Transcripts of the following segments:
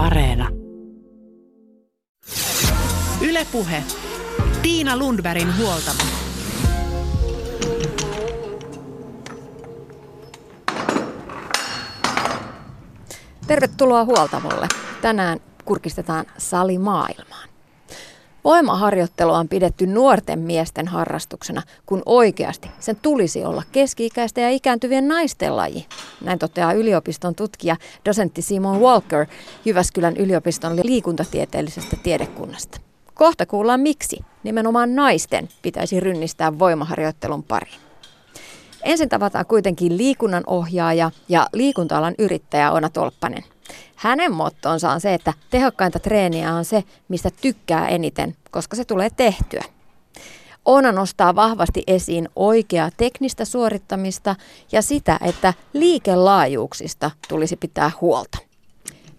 Areena. Ylepuhe. Tiina Lundbergin huoltamo. Tervetuloa huoltamolle. Tänään kurkistetaan salimaailmaan. Voimaharjoittelua on pidetty nuorten miesten harrastuksena, kun oikeasti sen tulisi olla keski-ikäisten ja ikääntyvien naisten laji. Näin toteaa yliopiston tutkija dosentti Simon Walker Jyväskylän yliopiston liikuntatieteellisestä tiedekunnasta. Kohta kuullaan miksi nimenomaan naisten pitäisi rynnistää voimaharjoittelun pariin. Ensin tavataan kuitenkin liikunnan ohjaaja ja liikunta-alan yrittäjä Ona Tolppanen. Hänen mottonsa on se, että tehokkainta treeniä on se, mistä tykkää eniten, koska se tulee tehtyä. Oona nostaa vahvasti esiin oikeaa teknistä suorittamista ja sitä, että liikelaajuuksista tulisi pitää huolta.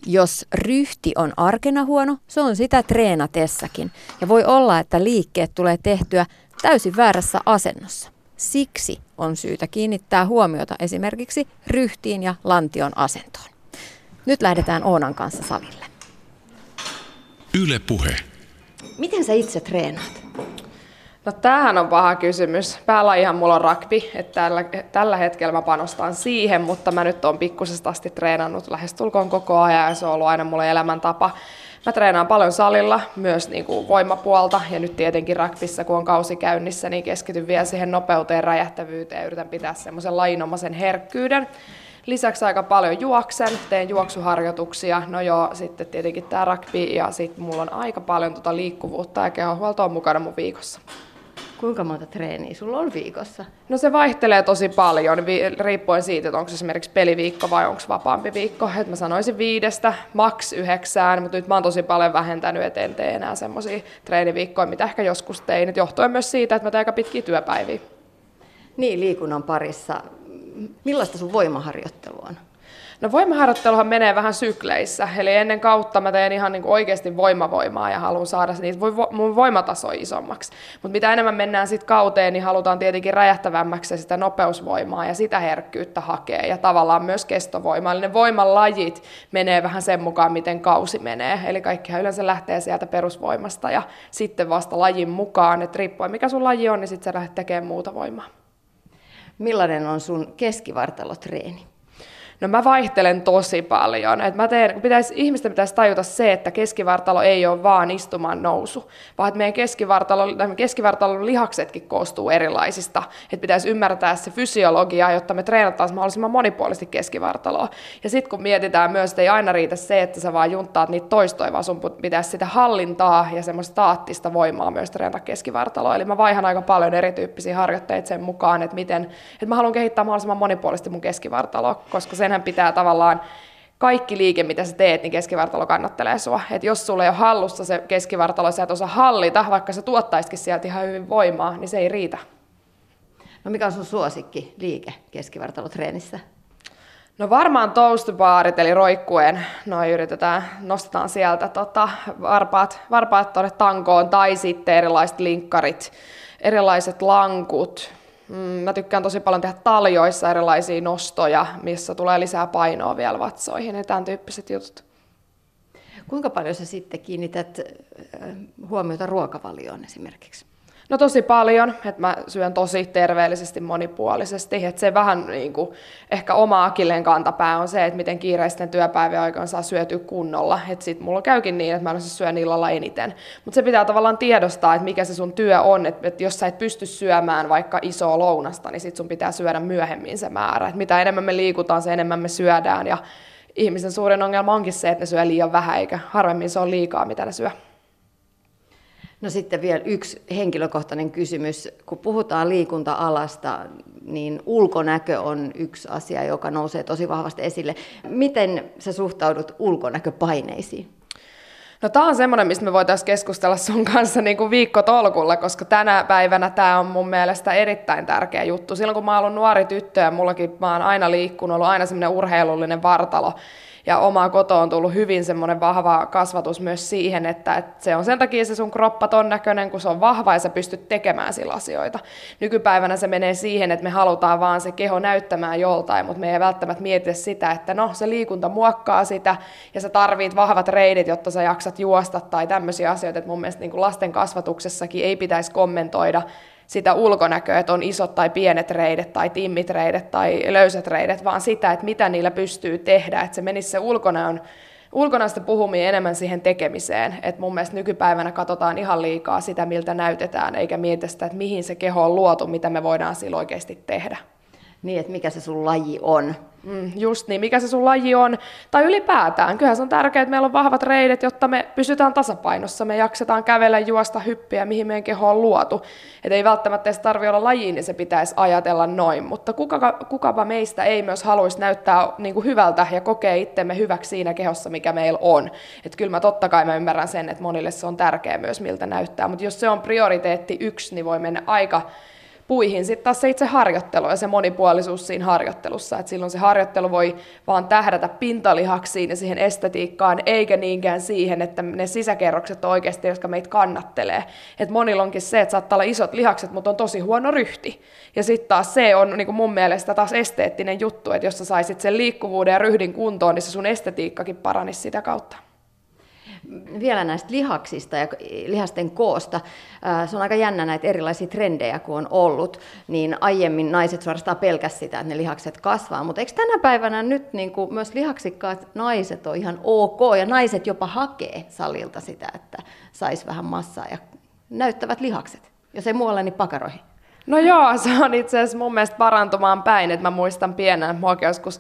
Jos ryhti on arkena huono, se on sitä treenatessakin. Ja voi olla, että liikkeet tulee tehtyä täysin väärässä asennossa. Siksi on syytä kiinnittää huomiota esimerkiksi ryhtiin ja lantion asentoon. Nyt lähdetään Oonan kanssa salille. Yle Puhe. Miten sä itse treenaat? No tämähän on paha kysymys. Päälajihan mulla on rugby, että tällä, tällä hetkellä mä panostan siihen, mutta mä nyt oon pikkusesta asti treenannut lähestulkoon koko ajan ja se on ollut aina mulle elämäntapa. Mä treenaan paljon salilla, myös niin kuin voimapuolta ja nyt tietenkin rugbyssä, kun on kausi käynnissä, niin keskityn vielä siihen nopeuteen, räjähtävyyteen ja yritän pitää semmoisen lajinomaisen herkkyyden. Lisäksi aika paljon juoksen, teen juoksuharjoituksia, no joo, sitten tietenkin tämä rugby ja sitten mulla on aika paljon tota liikkuvuutta ja kehohuolto on mukana mun viikossa. Kuinka monta treeniä sulla on viikossa? No se vaihtelee tosi paljon, riippuen siitä, että onko se esimerkiksi peliviikko vai onko vapaampi viikko. Et mä sanoisin viidestä, maks yhdeksään, mutta nyt mä oon tosi paljon vähentänyt, et en tee enää semmoisia treeniviikkoja, mitä ehkä joskus tein. Et johtuen myös siitä, että mä teen aika pitkiä työpäiviä. Niin, liikunnan parissa. Millaista sun voimaharjoittelu on? No voimaharjoitteluhan menee vähän sykleissä, eli ennen kautta mä teen ihan niin oikeasti voimavoimaa ja haluan saada niitä mun voimatasoa isommaksi. Mutta mitä enemmän mennään sitten kauteen, niin halutaan tietenkin räjähtävämmäksi sitä nopeusvoimaa ja sitä herkkyyttä hakea ja tavallaan myös kestovoimaa. Eli ne voimalajit menee vähän sen mukaan, miten kausi menee. Eli kaikkihan yleensä lähtee sieltä perusvoimasta ja sitten vasta lajin mukaan, että riippuen mikä sun laji on, niin sitten sä lähdet tekemään muuta voimaa. Millainen on sun keskivartalotreeni? No mä vaihtelen tosi paljon. Et mä teen, pitäisi, ihmisten pitäisi tajuta se, että keskivartalo ei ole vaan istumaan nousu, vaan että meidän keskivartalo, keskivartalon lihaksetkin koostuu erilaisista. Että pitäisi ymmärtää se fysiologia, jotta me treenataan mahdollisimman monipuolisesti keskivartaloa. Ja sitten kun mietitään myös, että ei aina riitä se, että sä vaan junttaat niitä toistoja, vaan sun pitäisi sitä hallintaa ja semmoista taattista voimaa myös treenata keskivartaloa. Eli mä vaihan aika paljon erityyppisiä harjoitteita sen mukaan, että miten, että mä haluan kehittää mahdollisimman monipuolisesti mun keskivartaloa, koska sen senhän pitää tavallaan kaikki liike, mitä sä teet, niin keskivartalo kannattelee sua. Et jos sulla ei ole hallussa se keskivartalo, sä et osaa hallita, vaikka se tuottaisikin sieltä ihan hyvin voimaa, niin se ei riitä. No mikä on sun suosikki liike keskivartalotreenissä? No varmaan toastbaarit, eli roikkuen, no yritetään, nostetaan sieltä tota, varpaat, varpaat tuonne tankoon, tai sitten erilaiset linkkarit, erilaiset lankut, mä tykkään tosi paljon tehdä taljoissa erilaisia nostoja, missä tulee lisää painoa vielä vatsoihin ja tämän tyyppiset jutut. Kuinka paljon sä sitten kiinnität huomiota ruokavalioon esimerkiksi? No tosi paljon, että mä syön tosi terveellisesti, monipuolisesti. Että se vähän niin kuin, ehkä oma akilleen kantapää on se, että miten kiireisten työpäivien aikana saa syötyä kunnolla. Että sit mulla käykin niin, että mä en syön illalla eniten. Mutta se pitää tavallaan tiedostaa, että mikä se sun työ on. Että, että jos sä et pysty syömään vaikka isoa lounasta, niin sit sun pitää syödä myöhemmin se määrä. Että mitä enemmän me liikutaan, se enemmän me syödään. Ja ihmisen suurin ongelma onkin se, että ne syö liian vähän, eikä harvemmin se on liikaa, mitä ne syö. No sitten vielä yksi henkilökohtainen kysymys. Kun puhutaan liikunta-alasta, niin ulkonäkö on yksi asia, joka nousee tosi vahvasti esille. Miten sä suhtaudut ulkonäköpaineisiin? No tämä on semmoinen, mistä me voitaisiin keskustella sun kanssa niin kuin viikkotolkulla, koska tänä päivänä tämä on mun mielestä erittäin tärkeä juttu. Silloin kun mä oon ollut nuori tyttö ja mullakin mä oon aina liikkunut, ollut aina semmoinen urheilullinen vartalo, Ja omaa kotoa on tullut hyvin semmoinen vahva kasvatus myös siihen, että, että se on sen takia se sun kroppa ton näköinen, kun se on vahva ja sä pystyt tekemään sillä asioita. Nykypäivänä se menee siihen, että me halutaan vaan se keho näyttämään joltain, mutta me ei välttämättä mietitä sitä, että no se liikunta muokkaa sitä ja sä tarvit vahvat reidit, jotta sä jaksat juosta tai tämmöisiä asioita, että mun mielestä niin kuin lasten kasvatuksessakin ei pitäisi kommentoida sitä ulkonäköä, että on isot tai pienet reidet tai timmit reidet tai löysät reidet, vaan sitä, että mitä niillä pystyy tehdä, että se menisi se ulkonäön ulkonäöstä puhuminen enemmän siihen tekemiseen. Et mun mielestä nykypäivänä katsotaan ihan liikaa sitä, miltä näytetään, eikä mietitä sitä, että mihin se keho on luotu, mitä me voidaan sillä oikeasti tehdä. Niin, että mikä se sun laji on. Mm, just niin, mikä se sun laji on, tai ylipäätään. Kyllähän se on tärkeää, että meillä on vahvat reidet, jotta me pysytään tasapainossa, me jaksetaan kävellä, juosta, hyppiä, mihin meidän keho on luotu. Että ei välttämättä edes tarvitse olla laji, niin se pitäisi ajatella noin, mutta kuka, kukapa meistä ei myös haluaisi näyttää niin kuin hyvältä ja kokea itsemme hyväksi siinä kehossa, mikä meillä on. Että kyllä mä totta kai mä ymmärrän sen, että monille se on tärkeää myös, miltä näyttää, mutta jos se on prioriteetti yksi, niin voi mennä aika puihin sitten taas se itse harjoittelu ja se monipuolisuus siinä harjoittelussa. Et silloin se harjoittelu voi vaan tähdätä pintalihaksiin ja siihen estetiikkaan, eikä niinkään siihen, että ne sisäkerrokset on oikeasti, jotka meitä kannattelee. Et monilla onkin se, että saattaa olla isot lihakset, mutta on tosi huono ryhti. Ja sitten taas se on niin mun mielestä taas esteettinen juttu, että jos sä saisit sen liikkuvuuden ja ryhdin kuntoon, niin se sun estetiikkakin paranisi sitä kautta vielä näistä lihaksista ja lihasten koosta. Se on aika jännä näitä erilaisia trendejä, kun on ollut, niin aiemmin naiset suorastaan pelkäs sitä, että ne lihakset kasvaa, mutta eikö tänä päivänä nyt niin kuin myös lihaksikkaat naiset on ihan ok, ja naiset jopa hakee salilta sitä, että sais vähän massaa ja näyttävät lihakset, jos ei muualle, niin pakaroihin. No joo, se on itse asiassa mun mielestä parantumaan päin, että mä muistan pienenä, mua joskus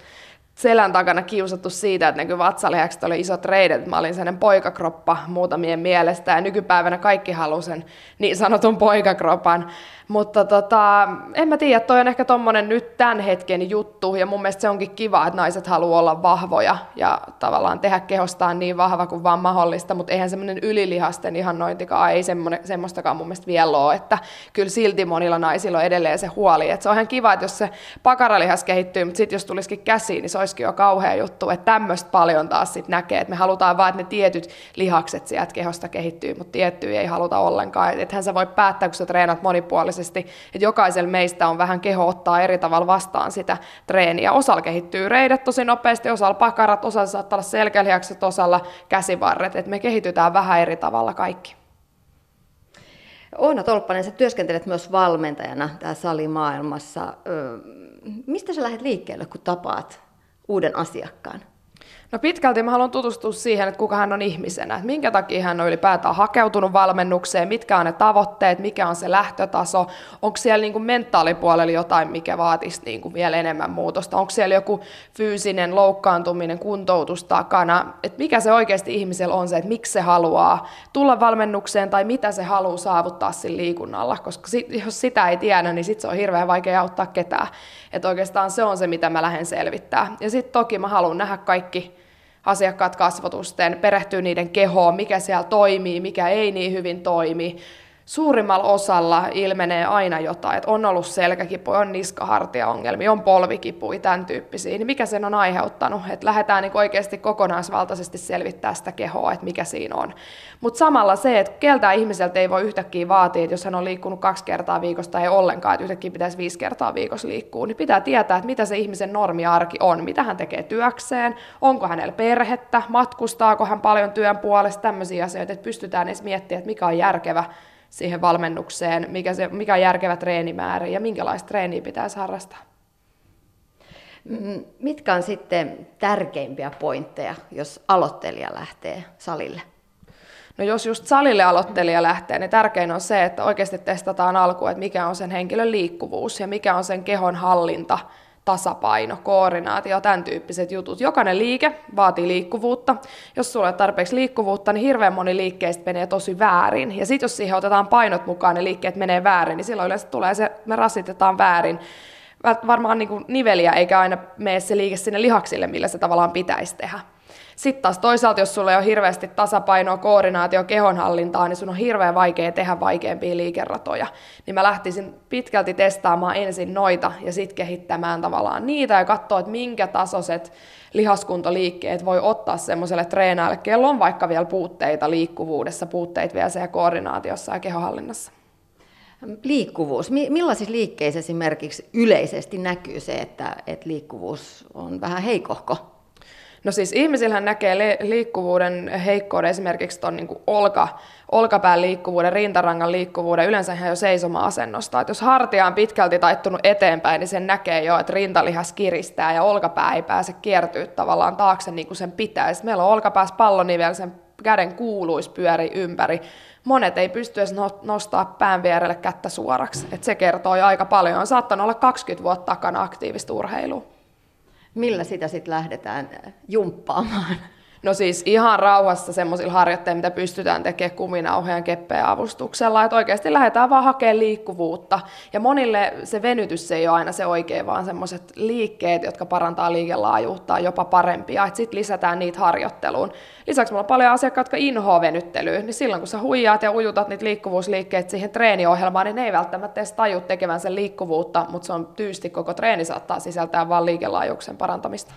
selän takana kiusattu siitä, että näkyy vatsalihakset oli isot reidet. Mä olin sellainen poikakroppa muutamien mielestä ja nykypäivänä kaikki haluaa sen niin sanotun poikakropan. Mutta tota, en mä tiedä, toi on ehkä tommonen nyt tämän hetken juttu, ja mun mielestä se onkin kiva, että naiset haluaa olla vahvoja ja tavallaan tehdä kehostaan niin vahva kuin vaan mahdollista, mutta eihän semmoinen ylilihasten ihannointikaan, ei semmoistakaan mun mielestä vielä ole, että kyllä silti monilla naisilla on edelleen se huoli, että se on ihan kiva, että jos se pakaralihas kehittyy, mutta sitten jos tulisikin käsiin, niin se olisikin jo kauhea juttu, että tämmöistä paljon taas sitten näkee, että me halutaan vaan, että ne tietyt lihakset sieltä kehosta kehittyy, mutta tiettyjä ei haluta ollenkaan, että sä voi päättää, kun sä treenat monipuolisesti, monipuolisesti, että jokaisella meistä on vähän keho ottaa eri tavalla vastaan sitä treeniä. Osalla kehittyy reidet tosi nopeasti, osalla pakarat, osalla saattaa olla selkälihakset, osalla käsivarret, että me kehitytään vähän eri tavalla kaikki. Oona Tolppanen, sä työskentelet myös valmentajana täällä salimaailmassa. Mistä sä lähdet liikkeelle, kun tapaat uuden asiakkaan? No pitkälti mä haluan tutustua siihen, että kuka hän on ihmisenä, että minkä takia hän on ylipäätään hakeutunut valmennukseen, mitkä on ne tavoitteet, mikä on se lähtötaso, onko siellä niin kuin mentaalipuolella jotain, mikä vaatisi niin kuin vielä enemmän muutosta, onko siellä joku fyysinen loukkaantuminen, kuntoutus takana, että mikä se oikeasti ihmisellä on se, että miksi se haluaa tulla valmennukseen tai mitä se haluaa saavuttaa sillä liikunnalla, koska sit, jos sitä ei tiedä, niin sitten se on hirveän vaikea auttaa ketään. Että oikeastaan se on se, mitä mä lähden selvittää. Ja sitten toki mä haluan nähdä kaikki asiakkaat kasvotusten, perehtyy niiden kehoon, mikä siellä toimii, mikä ei niin hyvin toimi, suurimmalla osalla ilmenee aina jotain, että on ollut selkäkipu, on niskahartiaongelmia, on polvikipuja, tämän tyyppisiä, niin mikä sen on aiheuttanut, että lähdetään niin oikeasti kokonaisvaltaisesti selvittää sitä kehoa, että mikä siinä on. Mutta samalla se, että keltä ihmiseltä ei voi yhtäkkiä vaatia, että jos hän on liikkunut kaksi kertaa viikossa tai ei ollenkaan, että yhtäkkiä pitäisi viisi kertaa viikossa liikkua, niin pitää tietää, että mitä se ihmisen normiarki on, mitä hän tekee työkseen, onko hänellä perhettä, matkustaako hän paljon työn puolesta, tämmöisiä asioita, että pystytään edes miettimään, että mikä on järkevä siihen valmennukseen, mikä, se, mikä on järkevä treenimäärä ja minkälaista treeniä pitäisi harrastaa. Mitkä on sitten tärkeimpiä pointteja, jos aloittelija lähtee salille? No jos just salille aloittelija lähtee, niin tärkein on se, että oikeasti testataan alkuun, että mikä on sen henkilön liikkuvuus ja mikä on sen kehon hallinta tasapaino, koordinaatio, tämän tyyppiset jutut. Jokainen liike vaatii liikkuvuutta. Jos sulla ei tarpeeksi liikkuvuutta, niin hirveän moni liikkeistä menee tosi väärin. Ja sitten jos siihen otetaan painot mukaan, ne liikkeet menee väärin, niin silloin yleensä tulee se, me rasitetaan väärin. Varmaan niin kuin niveliä, eikä aina mene se liike sinne lihaksille, millä se tavallaan pitäisi tehdä. Sitten taas toisaalta, jos sulla ei ole hirveästi tasapainoa, koordinaatio, kehonhallintaa, niin sun on hirveän vaikea tehdä vaikeampia liikeratoja. Niin mä lähtisin pitkälti testaamaan ensin noita ja sitten kehittämään tavallaan niitä ja katsoa, että minkä tasoiset lihaskuntoliikkeet voi ottaa semmoiselle treenaajalle, kello on vaikka vielä puutteita liikkuvuudessa, puutteita vielä siellä koordinaatiossa ja kehonhallinnassa. Liikkuvuus. Millaisissa liikkeissä esimerkiksi yleisesti näkyy se, että, että liikkuvuus on vähän heikohko? No siis ihmisillähän näkee liikkuvuuden heikkouden esimerkiksi tuon niin olka, olkapään liikkuvuuden, rintarangan liikkuvuuden, yleensä ihan jo seisoma-asennosta. Et jos hartia on pitkälti taittunut eteenpäin, niin sen näkee jo, että rintalihas kiristää ja olkapää ei pääse kiertyä tavallaan taakse niin kuin sen pitäisi. Meillä on olkapäässä pallonivel, sen käden kuuluisi pyöri ympäri. Monet ei pysty edes no-, nostaa pään vierelle kättä suoraksi. Et se kertoo jo aika paljon. On saattanut olla 20 vuotta takana aktiivista urheilua. Millä sitä sitten lähdetään jumppaamaan? No siis ihan rauhassa semmoisilla harjoitteilla, mitä pystytään tekemään kuminauhojen keppeen avustuksella, että oikeasti lähdetään vaan hakemaan liikkuvuutta. Ja monille se venytys ei ole aina se oikein, vaan semmoiset liikkeet, jotka parantaa liikelaajuutta jopa parempia, että sitten lisätään niitä harjoitteluun. Lisäksi mulla on paljon asiakkaita, jotka inhoa venyttelyä, niin silloin kun sä huijaat ja ujutat niitä liikkuvuusliikkeet siihen treeniohjelmaan, niin ne ei välttämättä edes taju tekevän sen liikkuvuutta, mutta se on tyysti koko treeni saattaa sisältää vain liikelaajuuksen parantamista.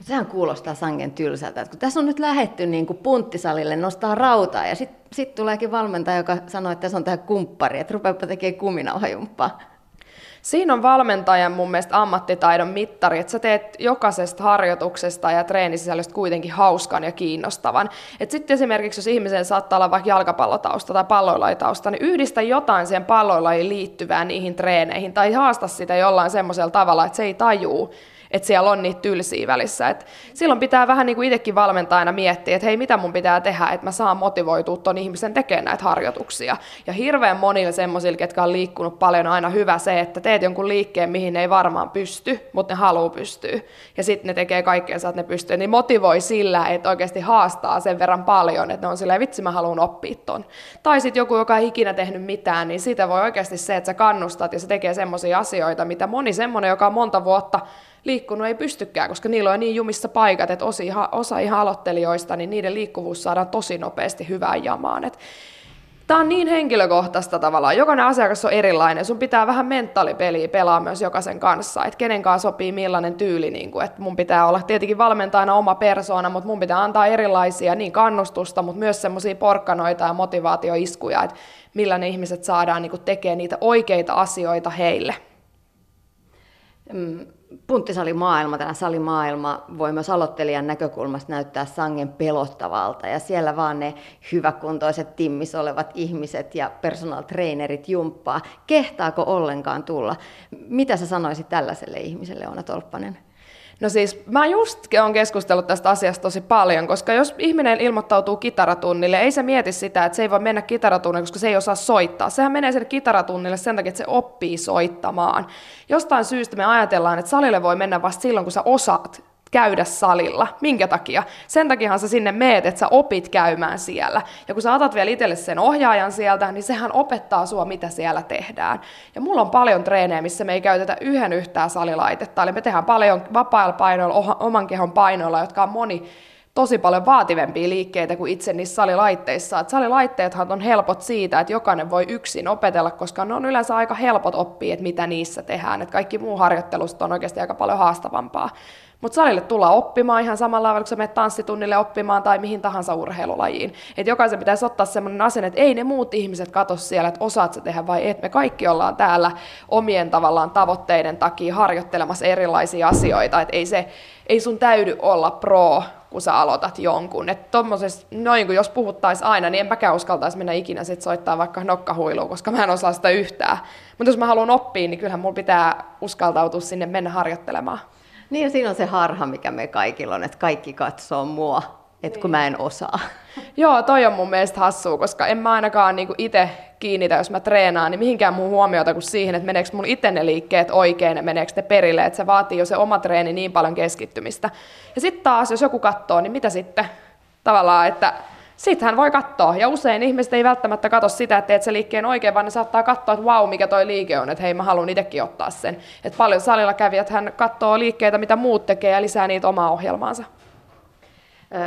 Sehän kuulostaa sangen tylsältä, että kun tässä on nyt lähetty niin kuin punttisalille nostaa rautaa ja sitten sit tuleekin valmentaja, joka sanoo, että tässä on tämä kumppari, että rupeapa tekemään kuminauhajumppaa. Siinä on valmentajan mun mielestä ammattitaidon mittari, että sä teet jokaisesta harjoituksesta ja treenisisällöstä kuitenkin hauskan ja kiinnostavan. Sitten esimerkiksi jos ihmisen saattaa olla vaikka jalkapallotausta tai palloilajitausta, niin yhdistä jotain siihen palloilajiin liittyvää niihin treeneihin tai haasta sitä jollain semmoisella tavalla, että se ei tajuu että siellä on niitä tylsiä välissä. Et silloin pitää vähän niin kuin itsekin valmentajana miettiä, että hei, mitä mun pitää tehdä, että mä saan motivoitua ton ihmisen tekemään näitä harjoituksia. Ja hirveän monille semmoisille, ketkä on liikkunut paljon, on aina hyvä se, että teet jonkun liikkeen, mihin ne ei varmaan pysty, mutta ne haluaa pystyä. Ja sitten ne tekee kaikkeensa, että ne pystyy. Niin motivoi sillä, että oikeasti haastaa sen verran paljon, että ne on silleen, vitsi mä haluan oppia ton. Tai sitten joku, joka ei ikinä tehnyt mitään, niin siitä voi oikeasti se, että sä kannustat ja se tekee semmoisia asioita, mitä moni semmoinen, joka on monta vuotta liikkunut ei pystykään, koska niillä on niin jumissa paikat, että osa, osa ihan aloittelijoista, niin niiden liikkuvuus saadaan tosi nopeasti hyvään jamaan. Et Tämä on niin henkilökohtaista tavallaan. Jokainen asiakas on erilainen. Sun pitää vähän mentaalipeliä pelaa myös jokaisen kanssa. Että kenen kanssa sopii millainen tyyli. Niin kuin, että mun pitää olla tietenkin valmentajana oma persoona, mutta mun pitää antaa erilaisia niin kannustusta, mutta myös semmoisia porkkanoita ja motivaatioiskuja, että millä ne ihmiset saadaan niin tekemään niitä oikeita asioita heille. Mm, punttisalimaailma, tämä salimaailma voi myös aloittelijan näkökulmasta näyttää sangen pelottavalta ja siellä vaan ne hyväkuntoiset timmis olevat ihmiset ja personal trainerit jumppaa. Kehtaako ollenkaan tulla? Mitä sä sanoisit tällaiselle ihmiselle, Oona Tolppanen? No siis mä just olen keskustellut tästä asiasta tosi paljon, koska jos ihminen ilmoittautuu kitaratunnille, ei se mieti sitä, että se ei voi mennä kitaratunnille, koska se ei osaa soittaa. Sehän menee sinne kitaratunnille sen takia, että se oppii soittamaan. Jostain syystä me ajatellaan, että salille voi mennä vasta silloin, kun sä osaat käydä salilla. Minkä takia? Sen takiahan sä sinne meet, että sä opit käymään siellä. Ja kun sä otat vielä itselle sen ohjaajan sieltä, niin sehän opettaa sua, mitä siellä tehdään. Ja mulla on paljon treenejä, missä me ei käytetä yhden yhtään salilaitetta. Eli me tehdään paljon vapailla painoilla, oman kehon painoilla, jotka on moni tosi paljon vaativempia liikkeitä kuin itse niissä salilaitteissa. Et salilaitteethan on helpot siitä, että jokainen voi yksin opetella, koska ne on yleensä aika helpot oppia, että mitä niissä tehdään. Et kaikki muu harjoittelusta on oikeasti aika paljon haastavampaa. Mutta salille tullaan oppimaan ihan samalla tavalla, kun sä menet tanssitunnille oppimaan tai mihin tahansa urheilulajiin. Et jokaisen pitäisi ottaa sellainen asenne, että ei ne muut ihmiset katso siellä, että osaat sä tehdä vai et. Me kaikki ollaan täällä omien tavallaan tavoitteiden takia harjoittelemassa erilaisia asioita. Et ei, se, ei sun täydy olla pro kun sä aloitat jonkun. Että noin kun jos puhuttaisiin aina, niin en mäkään uskaltaisi mennä ikinä sit soittaa vaikka nokkahuiluun, koska mä en osaa sitä yhtään. Mutta jos mä haluan oppia, niin kyllähän mulla pitää uskaltautua sinne mennä harjoittelemaan. Niin ja siinä on se harha, mikä me kaikilla on, että kaikki katsoo mua, että kun mä en osaa. Joo, toi on mun mielestä hassua, koska en mä ainakaan niinku itse kiinnitä, jos mä treenaan, niin mihinkään mun huomiota kuin siihen, että meneekö mun itse ne liikkeet oikein ja meneekö ne perille, että se vaatii jo se oma treeni niin paljon keskittymistä. Ja sitten taas, jos joku katsoo, niin mitä sitten? Tavallaan, että sitten hän voi katsoa. Ja usein ihmiset ei välttämättä katso sitä, että teet se liikkeen oikein, vaan ne saattaa katsoa, että vau, mikä toi liike on, että hei, mä haluan itsekin ottaa sen. Et paljon salilla kävijät hän katsoo liikkeitä, mitä muut tekee ja lisää niitä omaa ohjelmaansa.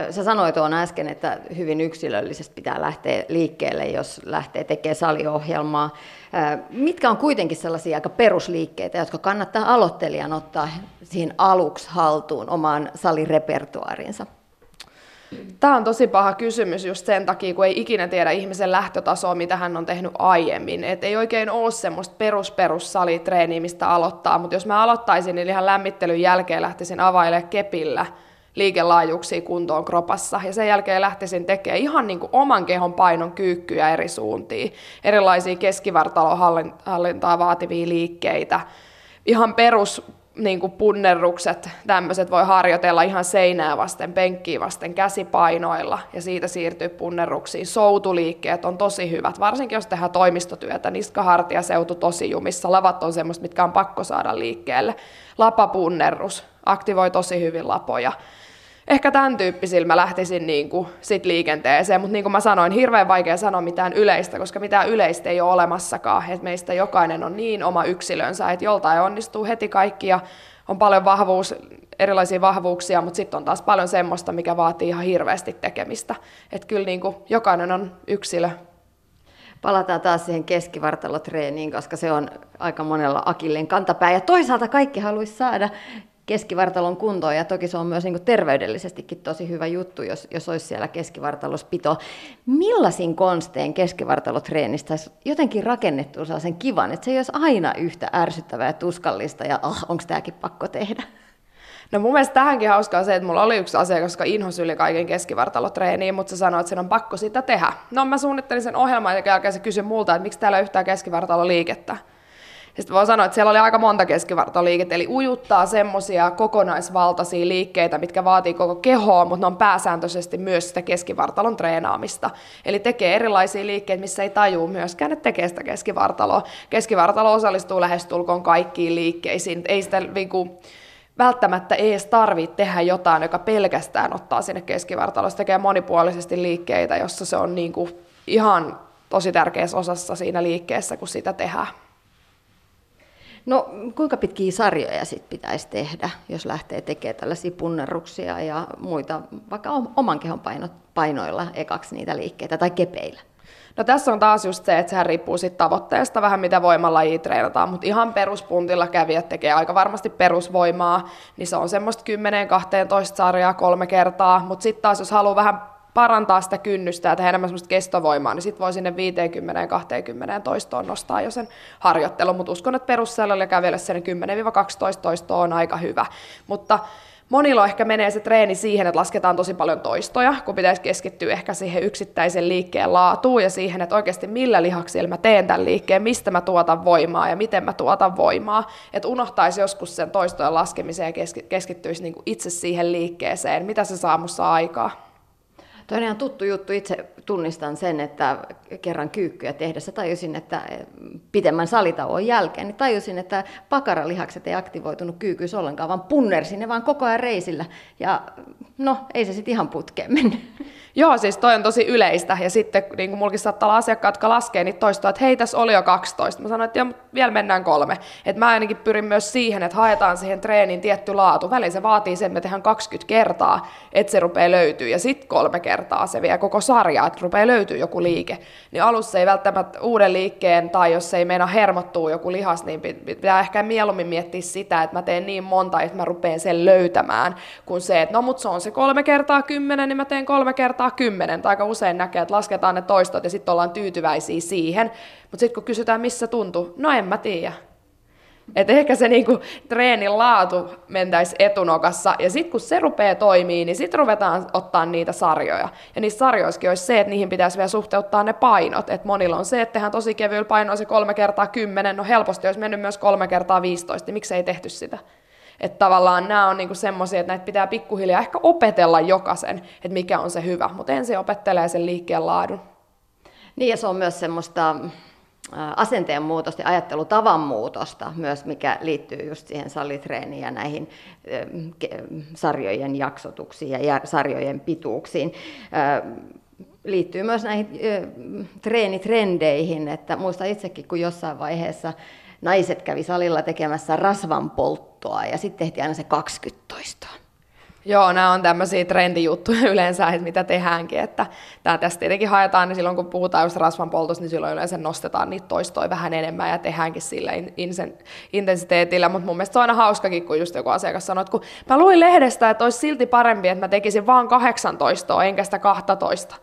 Sä sanoit tuon äsken, että hyvin yksilöllisesti pitää lähteä liikkeelle, jos lähtee tekemään saliohjelmaa. Mitkä on kuitenkin sellaisia aika perusliikkeitä, jotka kannattaa aloittelijan ottaa siinä aluksi haltuun omaan salirepertuaarinsa? Tämä on tosi paha kysymys just sen takia, kun ei ikinä tiedä ihmisen lähtötasoa, mitä hän on tehnyt aiemmin. Et ei oikein ole semmoista perus perussalitreeniä, mistä aloittaa, mutta jos mä aloittaisin, niin ihan lämmittelyn jälkeen lähtisin availemaan kepillä liikelaajuuksia kuntoon kropassa. Ja sen jälkeen lähtisin tekemään ihan niin kuin oman kehon painon kyykkyjä eri suuntiin. Erilaisia keskivartalohallintaa vaativia liikkeitä. Ihan perus niin kuin punnerrukset, tämmöiset voi harjoitella ihan seinää vasten, penkkiä vasten, käsipainoilla ja siitä siirtyy punnerruksiin. Soutuliikkeet on tosi hyvät, varsinkin jos tehdään toimistotyötä, niskahartia seutu tosi jumissa, lavat on semmoista, mitkä on pakko saada liikkeelle. Lapapunnerrus aktivoi tosi hyvin lapoja ehkä tämän tyyppisillä mä lähtisin niin kuin sit liikenteeseen, mutta niin kuin mä sanoin, hirveän vaikea sanoa mitään yleistä, koska mitään yleistä ei ole olemassakaan, että meistä jokainen on niin oma yksilönsä, että joltain onnistuu heti kaikki ja on paljon vahvuus, erilaisia vahvuuksia, mutta sitten on taas paljon semmoista, mikä vaatii ihan hirveästi tekemistä. Että kyllä niin kuin jokainen on yksilö. Palataan taas siihen keskivartalotreeniin, koska se on aika monella akilleen kantapää. Ja toisaalta kaikki haluaisi saada keskivartalon kuntoon, ja toki se on myös niin kuin terveydellisestikin tosi hyvä juttu, jos, jos olisi siellä keskivartalospito. Millaisin konsteen keskivartalotreenistä olisi jotenkin rakennettu sen kivan, että se ei olisi aina yhtä ärsyttävää ja tuskallista, ja oh, onko tämäkin pakko tehdä? No mun mielestä tähänkin hauskaa se, että mulla oli yksi asia, koska inhos yli kaiken keskivartalotreeniin, mutta se sanoi, että sen on pakko sitä tehdä. No mä suunnittelin sen ohjelman, ja jälkeen se kysyi multa, että miksi täällä ei yhtään keskivartaloliikettä. Sitten voi sanoa, että siellä oli aika monta keskivartaliikettä, eli ujuttaa semmoisia kokonaisvaltaisia liikkeitä, mitkä vaatii koko kehoa, mutta ne on pääsääntöisesti myös sitä keskivartalon treenaamista. Eli tekee erilaisia liikkeitä, missä ei tajuu myöskään, että tekee sitä keskivartaloa. Keskivartalo osallistuu lähestulkoon kaikkiin liikkeisiin. Ei sitä viku, välttämättä ei edes tarvitse tehdä jotain, joka pelkästään ottaa sinne keskivartaloon. Se tekee monipuolisesti liikkeitä, jossa se on niin kuin ihan tosi tärkeässä osassa siinä liikkeessä, kun sitä tehdään. No kuinka pitkiä sarjoja sit pitäisi tehdä, jos lähtee tekemään tällaisia punnerruksia ja muita, vaikka oman kehon paino, painoilla ekaksi niitä liikkeitä tai kepeillä? No tässä on taas just se, että sehän riippuu sit tavoitteesta vähän mitä voimalla treenataan, mutta ihan peruspuntilla kävijät tekee aika varmasti perusvoimaa, niin se on semmoista 10-12 sarjaa kolme kertaa, mutta sitten taas jos haluaa vähän parantaa sitä kynnystä ja tehdä enemmän semmoista kestovoimaa, niin sitten voi sinne 50-20 toistoon nostaa jo sen harjoittelun, mutta uskon, että perussellalle kävellä sen 10-12 toistoa on aika hyvä. Mutta monilla ehkä menee se treeni siihen, että lasketaan tosi paljon toistoja, kun pitäisi keskittyä ehkä siihen yksittäisen liikkeen laatuun ja siihen, että oikeasti millä lihaksilla mä teen tämän liikkeen, mistä mä tuotan voimaa ja miten mä tuotan voimaa. Että unohtaisi joskus sen toistojen laskemiseen ja keskittyisi niin itse siihen liikkeeseen, mitä se saa musta aikaa. Toinen ihan tuttu juttu, itse tunnistan sen, että kerran kyykkyä tehdessä tajusin, että pitemmän salitauon jälkeen, niin tajusin, että pakaralihakset ei aktivoitunut kyykyys ollenkaan, vaan punnersin ne vaan koko ajan reisillä. Ja no, ei se sitten ihan putkeen mennyt. Joo, siis toi on tosi yleistä. Ja sitten niin kuin mulkin saattaa olla asiakkaat, jotka laskee niin toistoa, että hei, tässä oli jo 12. Mä sanoin, että jo, vielä mennään kolme. Et mä ainakin pyrin myös siihen, että haetaan siihen treeniin tietty laatu. Väliin se vaatii sen, että me tehdään 20 kertaa, että se rupeaa löytyy. Ja sitten kolme kertaa se vie koko sarjaa, että rupeaa löytyy joku liike. Niin alussa ei välttämättä uuden liikkeen, tai jos ei meina hermottuu joku lihas, niin pitää ehkä mieluummin miettiä sitä, että mä teen niin monta, että mä rupean sen löytämään, kuin se, että no mut se on se kolme kertaa kymmenen, niin mä teen kolme kertaa kertaa kymmenen, tai aika usein näkee, että lasketaan ne toistot ja sitten ollaan tyytyväisiä siihen. Mutta sitten kun kysytään, missä tuntuu, no en mä tiedä. Et ehkä se niinku treenin laatu mentäisi etunokassa, ja sitten kun se rupeaa toimii, niin sitten ruvetaan ottaa niitä sarjoja. Ja niissä sarjoissakin olisi se, että niihin pitäisi vielä suhteuttaa ne painot. Et monilla on se, että tehdään tosi kevyillä painoilla se kolme kertaa kymmenen, no helposti olisi mennyt myös kolme kertaa 15, niin miksi ei tehty sitä? Että tavallaan nämä on niinku semmoisia, että näitä pitää pikkuhiljaa ehkä opetella jokaisen, että mikä on se hyvä, mutta ensin opettelee sen liikkeen laadun. Niin ja se on myös semmoista asenteen muutosta ja ajattelutavan muutosta myös, mikä liittyy just siihen salitreeniin ja näihin sarjojen jaksotuksiin ja sarjojen pituuksiin liittyy myös näihin treenitrendeihin, että muista itsekin, kun jossain vaiheessa naiset kävi salilla tekemässä rasvan polttoa ja sitten tehtiin aina se 20 toistoa. Joo, nämä on tämmöisiä trendijuttuja yleensä, että mitä tehdäänkin. Että tämä tästä tietenkin haetaan, niin silloin kun puhutaan just rasvan poltosta, niin silloin yleensä nostetaan niitä toistoja vähän enemmän ja tehdäänkin sillä intensiteetillä. Mutta mun mielestä se on aina hauskakin, kun just joku asiakas sanoo, että kun mä luin lehdestä, että olisi silti parempi, että mä tekisin vaan 18 enkä sitä 12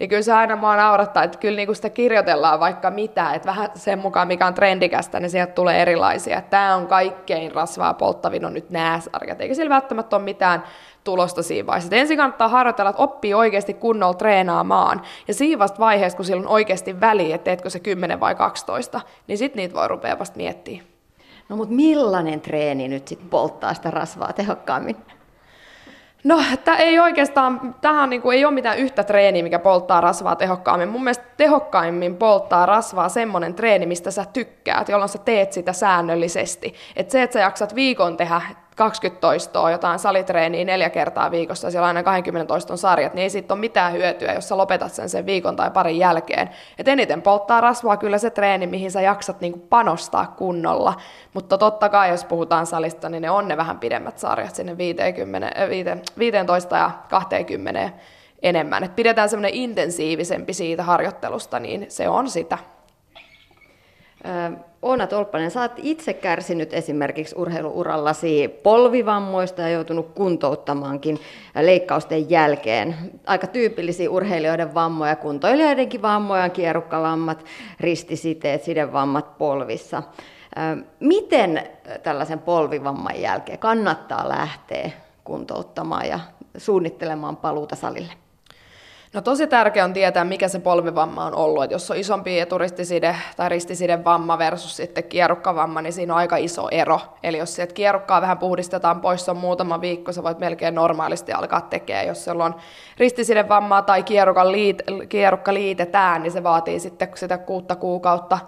niin kyllä se aina mua naurattaa, että kyllä niin kuin sitä kirjoitellaan vaikka mitä, että vähän sen mukaan mikä on trendikästä, niin sieltä tulee erilaisia. Tämä on kaikkein rasvaa polttavin on nyt nämä sarjat, eikä sillä välttämättä ole mitään tulosta siinä vaiheessa. Että ensin kannattaa harjoitella, että oppii oikeasti kunnolla treenaamaan. Ja siinä vasta vaiheessa, kun sillä on oikeasti väliä, että teetkö se 10 vai 12, niin sitten niitä voi rupea vasta miettimään. No mutta millainen treeni nyt sitten polttaa sitä rasvaa tehokkaammin? No, tämä ei oikeastaan, tähän niin kuin, ei ole mitään yhtä treeniä, mikä polttaa rasvaa tehokkaammin. Mun mielestä tehokkaimmin polttaa rasvaa semmoinen treeni, mistä sä tykkäät, jolloin sä teet sitä säännöllisesti. Et se, että sä jaksat viikon tehdä 20 toistoa, jotain salitreeniä neljä kertaa viikossa, siellä on aina 20 toiston sarjat, niin ei siitä ole mitään hyötyä, jos sä lopetat sen sen viikon tai parin jälkeen. Et eniten polttaa rasvaa kyllä se treeni, mihin sä jaksat niinku panostaa kunnolla, mutta totta kai jos puhutaan salista, niin ne on ne vähän pidemmät sarjat sinne 50, 15 ja 20 enemmän. Et pidetään semmoinen intensiivisempi siitä harjoittelusta, niin se on sitä. Oona Tolppanen, sä oot itse kärsinyt esimerkiksi urheiluurallasi polvivammoista ja joutunut kuntouttamaankin leikkausten jälkeen. Aika tyypillisiä urheilijoiden vammoja, kuntoilijoidenkin vammoja, kierukkalammat, ristisiteet, sidevammat polvissa. Miten tällaisen polvivamman jälkeen kannattaa lähteä kuntouttamaan ja suunnittelemaan paluuta salille? No tosi tärkeää on tietää, mikä se polvivamma on ollut. Et jos on isompi eturistiside tai ristiside vamma versus sitten kierukkavamma, niin siinä on aika iso ero. Eli jos sieltä kierukkaa vähän puhdistetaan pois, se on muutama viikko, sä voit melkein normaalisti alkaa tekemään. Jos siellä on ristiside-vammaa tai kierukka, liit, kierukka liitetään, niin se vaatii sitten sitä kuutta kuukautta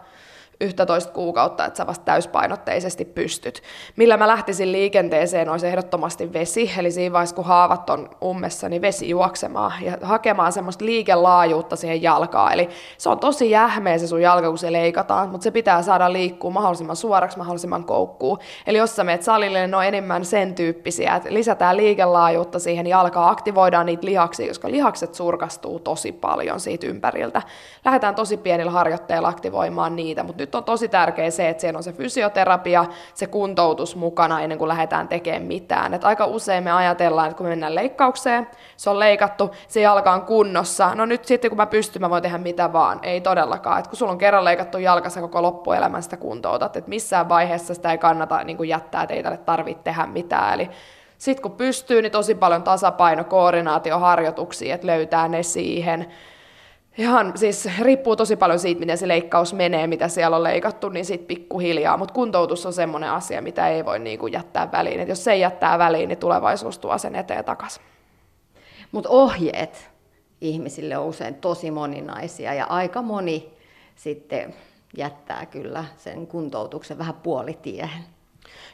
11 kuukautta, että sä vasta täyspainotteisesti pystyt. Millä mä lähtisin liikenteeseen, olisi ehdottomasti vesi, eli siinä vaiheessa kun haavat on ummessa, niin vesi juoksemaan ja hakemaan semmoista liikelaajuutta siihen jalkaan. Eli se on tosi jähmeä se sun jalka, kun se leikataan, mutta se pitää saada liikkua mahdollisimman suoraksi, mahdollisimman koukkuun. Eli jos sä meet salille, niin ne on enemmän sen tyyppisiä, että lisätään liikelaajuutta siihen jalkaan, aktivoidaan niitä lihaksia, koska lihakset surkastuu tosi paljon siitä ympäriltä. Lähdetään tosi pienillä harjoitteilla aktivoimaan niitä, mutta nyt on tosi tärkeää se, että siellä on se fysioterapia, se kuntoutus mukana ennen kuin lähdetään tekemään mitään. Et aika usein me ajatellaan, että kun me mennään leikkaukseen, se on leikattu, se jalka on kunnossa, no nyt sitten kun mä pystyn, mä voin tehdä mitä vaan. Ei todellakaan. Et kun sulla on kerran leikattu jalka, sä koko loppuelämän sitä kuntoutat, että missään vaiheessa sitä ei kannata niin kuin jättää, että ei tälle tarvitse tehdä mitään. Eli sitten kun pystyy, niin tosi paljon tasapaino, koordinaatioharjoituksia, että löytää ne siihen ihan siis riippuu tosi paljon siitä, miten se leikkaus menee, mitä siellä on leikattu, niin sitten pikkuhiljaa. Mutta kuntoutus on semmoinen asia, mitä ei voi niinku jättää väliin. Et jos se ei jättää väliin, niin tulevaisuus tuo sen eteen takaisin. Mutta ohjeet ihmisille on usein tosi moninaisia ja aika moni sitten jättää kyllä sen kuntoutuksen vähän puolitiehen.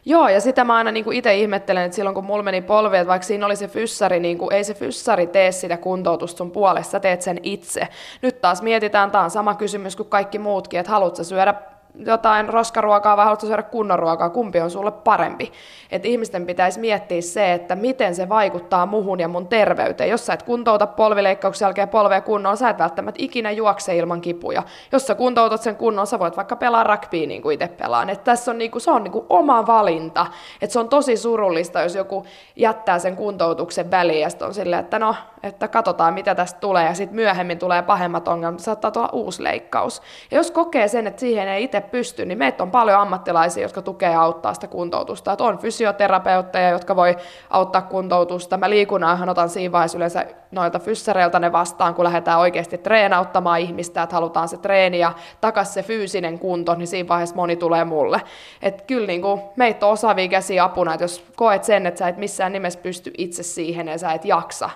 Joo, ja sitä mä aina niin itse ihmettelen, että silloin kun mulla meni polvi, että vaikka siinä oli se fyssari, niin kuin, ei se fyssari tee sitä kuntoutusta sun puolesta, teet sen itse. Nyt taas mietitään, tämä on sama kysymys kuin kaikki muutkin, että haluatko syödä jotain roskaruokaa vai haluatko syödä kunnon ruokaa, kumpi on sulle parempi. Et ihmisten pitäisi miettiä se, että miten se vaikuttaa muhun ja mun terveyteen. Jos sä et kuntouta polvileikkauksen jälkeen polvea kunnolla, sä et välttämättä ikinä juokse ilman kipuja. Jos sä kuntoutat sen kunnolla, sä voit vaikka pelaa rugbya niin kuin itse pelaan. Et tässä on niinku, se on niinku oma valinta. Et se on tosi surullista, jos joku jättää sen kuntoutuksen väliin ja on silleen, että no, että katsotaan mitä tästä tulee ja sitten myöhemmin tulee pahemmat ongelmat, saattaa tulla uusi leikkaus. Ja jos kokee sen, että siihen ei itse pysty, niin meitä on paljon ammattilaisia, jotka tukee ja auttaa sitä kuntoutusta. Että on fysioterapeutteja, jotka voi auttaa kuntoutusta. Mä liikunnanhan otan siinä vaiheessa yleensä noilta fyssareilta ne vastaan, kun lähdetään oikeasti treenauttamaan ihmistä, että halutaan se treeni ja takas se fyysinen kunto, niin siinä vaiheessa moni tulee mulle. Että kyllä niin kuin, meitä on osaavia käsiä apuna, että jos koet sen, että sä et missään nimessä pysty itse siihen ja sä et jaksa,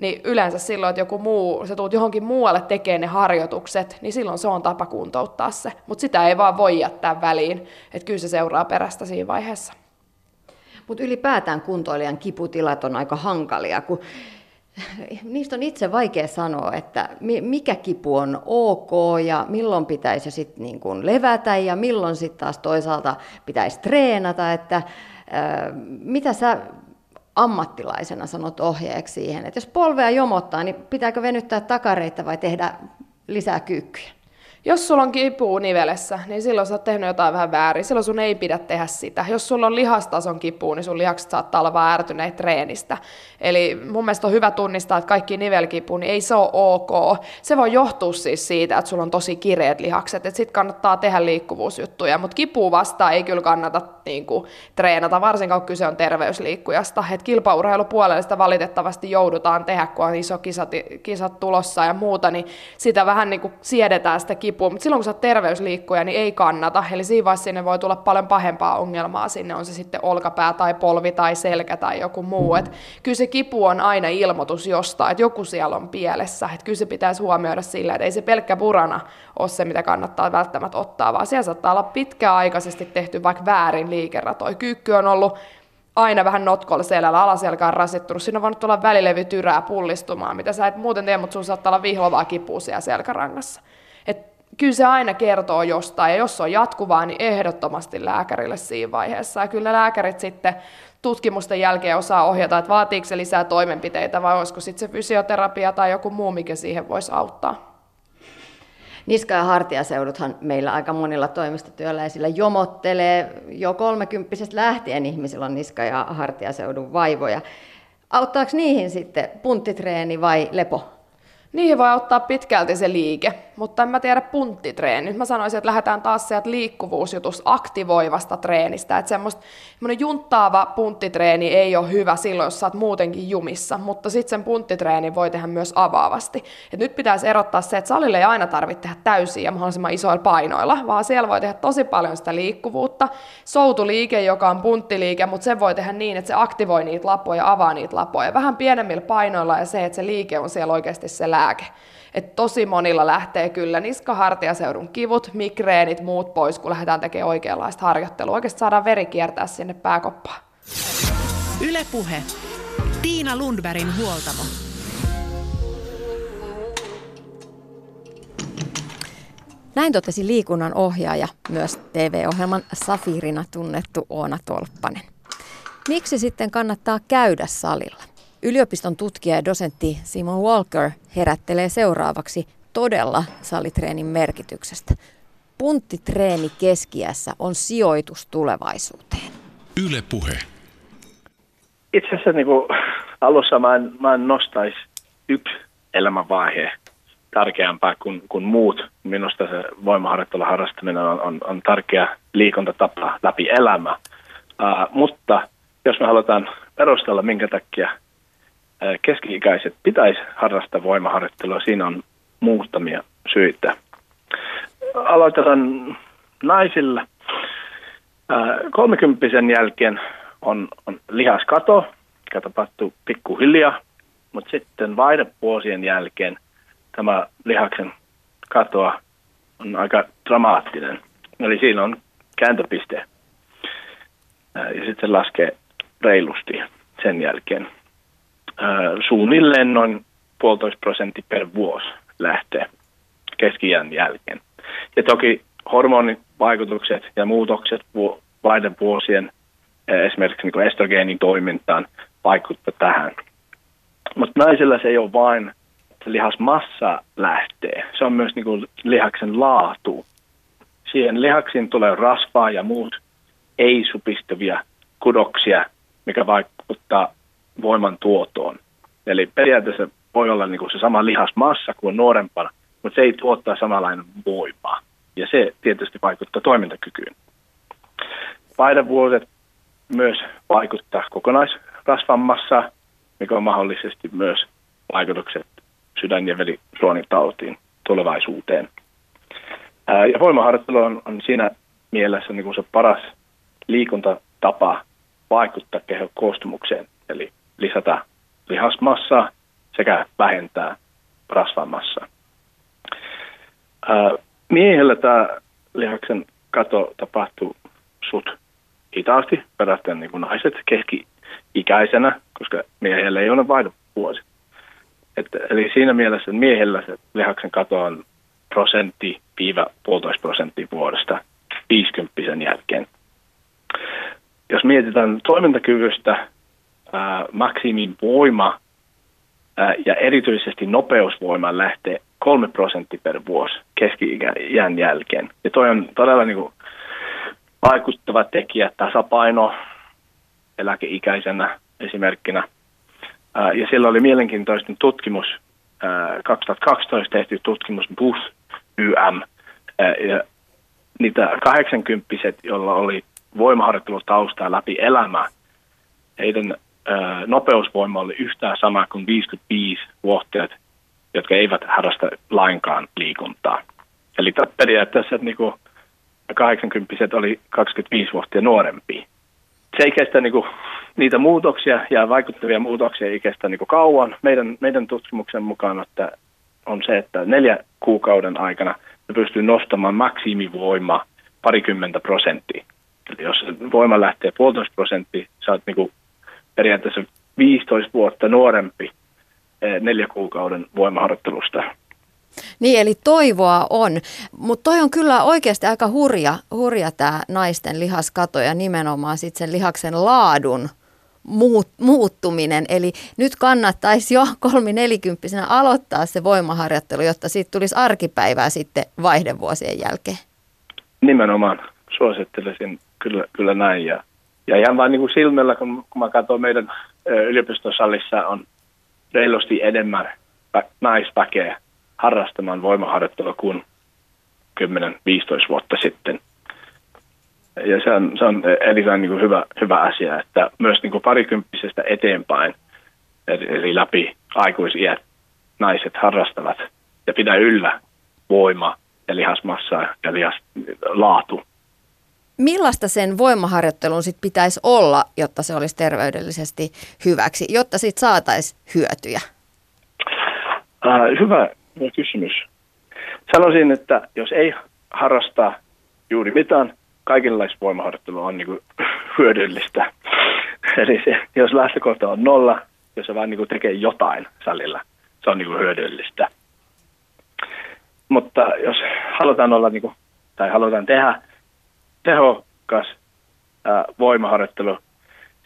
niin yleensä silloin, että joku muu, sä tuut johonkin muualle tekemään ne harjoitukset, niin silloin se on tapa kuntouttaa se. Mutta sitä ei vaan voi jättää väliin, että kyllä se seuraa perästä siinä vaiheessa. Mutta ylipäätään kuntoilijan kiputilat on aika hankalia, kun niistä on itse vaikea sanoa, että mikä kipu on ok ja milloin pitäisi sitten niin kuin levätä ja milloin sitten taas toisaalta pitäisi treenata, että mitä sä ammattilaisena sanot ohjeeksi siihen, että jos polvea jomottaa, niin pitääkö venyttää takareita vai tehdä lisää kyykkyjä? Jos sulla on kipu nivelessä, niin silloin sä oot tehnyt jotain vähän väärin. Silloin sun ei pidä tehdä sitä. Jos sulla on lihastason kipu, niin sun lihakset saattaa olla vaan ärtyneet treenistä. Eli mun mielestä on hyvä tunnistaa, että kaikki nivelkipu, niin ei se ole ok. Se voi johtua siis siitä, että sulla on tosi kireet lihakset. Että sit kannattaa tehdä liikkuvuusjuttuja. Mutta kipu vastaan ei kyllä kannata niin kuin, treenata, varsinkaan kun kyse on terveysliikkujasta. Et kilpaurheilupuolella sitä valitettavasti joudutaan tehdä, kun on iso kisat, kisat tulossa ja muuta, niin sitä vähän niin kuin siedetään sitä kipua. Mutta silloin kun sä oot terveysliikkuja, niin ei kannata. Eli siinä vaiheessa sinne voi tulla paljon pahempaa ongelmaa sinne, on se sitten olkapää tai polvi tai selkä tai joku muu. Et kyllä se kipu on aina ilmoitus jostain, että joku siellä on pielessä. Et kyllä se pitäisi huomioida sillä, että ei se pelkkä purana ole se, mitä kannattaa välttämättä ottaa, vaan siellä saattaa olla pitkäaikaisesti tehty vaikka väärin liikeratoja. Kyykky on ollut aina vähän notkolla selällä, alaselkä on rasittunut. Siinä on voinut tulla välilevy-tyrää pullistumaan, mitä sä et muuten tee, mutta sun saattaa olla vihlovaa kipua siellä selkärangassa. Kyllä se aina kertoo jostain, ja jos on jatkuvaa, niin ehdottomasti lääkärille siinä vaiheessa. Ja kyllä lääkärit sitten tutkimusten jälkeen osaa ohjata, että vaatiiko se lisää toimenpiteitä vai olisiko sitten se fysioterapia tai joku muu, mikä siihen voisi auttaa. Niska- ja hartiaseuduthan meillä aika monilla toimistotyöläisillä jomottelee. Jo kolmekymppisestä lähtien ihmisillä on niska- ja hartiaseudun vaivoja. Auttaako niihin sitten punttitreeni vai lepo? Niihin voi ottaa pitkälti se liike, mutta en mä tiedä punttitreeni. Mä sanoisin, että lähdetään taas sieltä liikkuvuusjutus aktivoivasta treenistä. Että semmoista junttaava punttitreeni ei ole hyvä silloin, jos sä oot muutenkin jumissa, mutta sitten sen punttitreeni voi tehdä myös avaavasti. Et nyt pitäisi erottaa se, että salille ei aina tarvitse tehdä täysiä ja mahdollisimman isoilla painoilla, vaan siellä voi tehdä tosi paljon sitä liikkuvuutta. Soutuliike, joka on punttiliike, mutta se voi tehdä niin, että se aktivoi niitä lapoja, avaa niitä lapoja. Vähän pienemmillä painoilla ja se, että se liike on siellä oikeasti se lääke. Et tosi monilla lähtee kyllä niskahartiaseudun kivut, migreenit, muut pois, kun lähdetään tekemään oikeanlaista harjoittelua. Oikeasti saadaan veri kiertää sinne pääkoppaan. Ylepuhe. Tiina Lundbergin huoltamo. Näin totesi liikunnan ohjaaja, myös TV-ohjelman Safirina tunnettu Oona Tolppanen. Miksi sitten kannattaa käydä salilla? Yliopiston tutkija ja dosentti Simon Walker herättelee seuraavaksi todella salitreenin merkityksestä. Punttitreeni keskiässä on sijoitus tulevaisuuteen. Yle Puhe. Itse asiassa niin kuin alussa mä en, mä en nostaisi yksi elämänvaihe tärkeämpää kuin, kuin muut. Minusta se voimaharjoittelun harrastaminen on, on, on tärkeä liikuntatapa läpi elämä. Uh, mutta jos me halutaan perustella, minkä takia keski-ikäiset pitäisi harrastaa voimaharjoittelua. Siinä on muutamia syitä. Aloitetaan naisilla. Kolmekymppisen jälkeen on, on lihaskato, mikä tapahtuu pikkuhiljaa, mutta sitten vaihdevuosien jälkeen tämä lihaksen katoa on aika dramaattinen. Eli siinä on kääntöpiste. Ja sitten se laskee reilusti sen jälkeen suunnilleen noin puolitoista prosenttia per vuosi lähtee keskiään jälkeen. Ja toki hormonivaikutukset ja muutokset vaiden vuosien esimerkiksi niin estrogeenin toimintaan vaikuttaa tähän. Mutta naisilla se ei ole vain, että lihasmassa lähtee. Se on myös niin kuin lihaksen laatu. Siihen lihaksiin tulee rasvaa ja muut ei-supistavia kudoksia, mikä vaikuttaa voiman tuotoon. Eli periaatteessa voi olla niin kuin se sama lihasmassa kuin nuorempana, mutta se ei tuottaa samanlainen voimaa. Ja se tietysti vaikuttaa toimintakykyyn. Paidavuodet myös vaikuttaa kokonaisrasvan massa, mikä on mahdollisesti myös vaikutukset sydän- ja verisuonitautiin tulevaisuuteen. ja voimaharjoittelu on, on siinä mielessä niin kuin se paras liikuntatapa vaikuttaa kehon koostumukseen. Eli lisätä lihasmassaa sekä vähentää rasvamassaa. miehellä tämä lihaksen kato tapahtuu sut hitaasti verrattuna niin kuin naiset keski-ikäisenä, koska miehellä ei ole vaihdu vuosi. Et, eli siinä mielessä miehellä se lihaksen kato on prosentti viiva puolitoista prosenttia vuodesta 50 jälkeen. Jos mietitään toimintakyvystä, ää, maksimivoima ää, ja erityisesti nopeusvoima lähtee 3 prosenttia per vuosi keski-iän jälkeen. Ja toi on todella niin kuin, vaikuttava tekijä, tasapaino eläkeikäisenä esimerkkinä. Ää, ja siellä oli mielenkiintoinen tutkimus, ää, 2012 tehty tutkimus Booth YM, ää, ja niitä 80 joilla oli voimaharjoittelutaustaa läpi elämää, heidän nopeusvoima oli yhtään sama kuin 55-vuotiaat, jotka eivät harrasta lainkaan liikuntaa. Eli periaatteessa että niinku 80 oli 25 vuotta nuorempi. Se ei kestä niinku, niitä muutoksia ja vaikuttavia muutoksia ei kestä niinku kauan. Meidän, meidän tutkimuksen mukaan että on se, että neljä kuukauden aikana me pystyy nostamaan maksimivoima parikymmentä prosenttia. Eli jos voima lähtee puolitoista prosenttia, sä oot niinku periaatteessa 15 vuotta nuorempi eh, neljä kuukauden voimaharjoittelusta. Niin, eli toivoa on. Mutta toi on kyllä oikeasti aika hurja, hurja tämä naisten lihaskato ja nimenomaan sit sen lihaksen laadun muut, muuttuminen. Eli nyt kannattaisi jo kolmi-nelikymppisenä aloittaa se voimaharjoittelu, jotta siitä tulisi arkipäivää sitten vaihdevuosien jälkeen. Nimenomaan suosittelisin kyllä, kyllä näin. Ja, ja ihan vain niin kuin silmällä, kun, kun mä katson meidän yliopistosalissa on reilusti enemmän naisväkeä harrastamaan voimaharjoittelua kuin 10-15 vuotta sitten. Ja se on, se on erittäin niin kuin hyvä, hyvä asia, että myös niin kuin parikymppisestä eteenpäin, eli läpi aikuisiät, naiset harrastavat ja pitää yllä voima ja lihasmassa ja lihaslaatu. Millaista sen voimaharjoittelun sit pitäisi olla, jotta se olisi terveydellisesti hyväksi, jotta siitä saataisiin hyötyjä? Uh, hyvä, kysymys. Sanoisin, että jos ei harrasta juuri mitään, kaikenlaista voimaharjoittelua on niin hyödyllistä. Eli se, jos lähtökohta on nolla, jos se vaan niin tekee jotain salilla, se on niin kuin hyödyllistä. Mutta jos halutaan olla niin tai halutaan tehdä tehokas ää, voimaharjoittelu,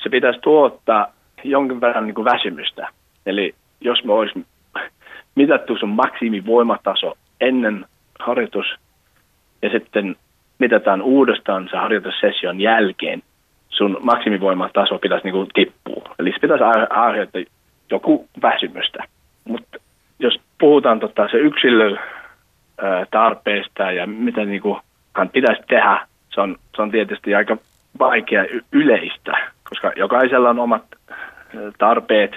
se pitäisi tuottaa jonkin verran niin kuin väsymystä. Eli jos me olisi mitattu sun maksimivoimataso ennen harjoitus ja sitten mitataan uudestaan se harjoitussession jälkeen, sun maksimivoimataso pitäisi niin tippua. Eli se pitäisi aiheuttaa joku väsymystä. Mutta jos puhutaan tota, se yksilö tarpeesta ja mitä niin kuin hän pitäisi tehdä, se on, se on tietysti aika vaikea yleistä, koska jokaisella on omat tarpeet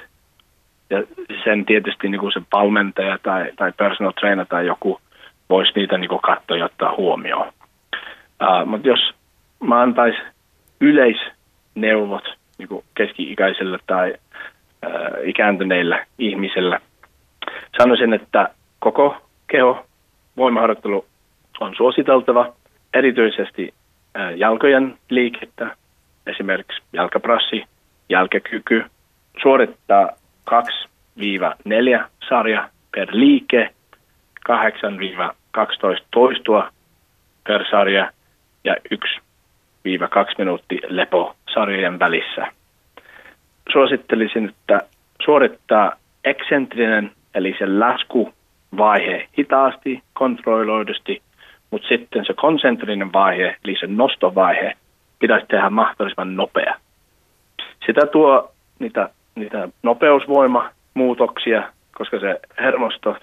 ja sen tietysti niin kuin se valmentaja tai, tai personal trainer tai joku voisi niitä niin kuin katsoa ja ottaa huomioon. Uh, mutta jos mä antaisin yleisneuvot niin kuin keski-ikäiselle tai uh, ikääntyneille ihmisille, sanoisin, että koko keho voimaharjoittelu on suositeltava, erityisesti jalkojen liikettä, esimerkiksi jalkaprassi, jalkakyky, suorittaa 2-4 sarja per liike, 8-12 toistua per sarja ja 1-2 minuuttia lepo sarjojen välissä. Suosittelisin, että suorittaa eksentrinen eli se laskuvaihe hitaasti, kontrolloidusti, mutta sitten se konsentrinen vaihe, eli se nostovaihe, pitäisi tehdä mahdollisimman nopea. Sitä tuo niitä niitä nopeusvoimamuutoksia, koska se hermosto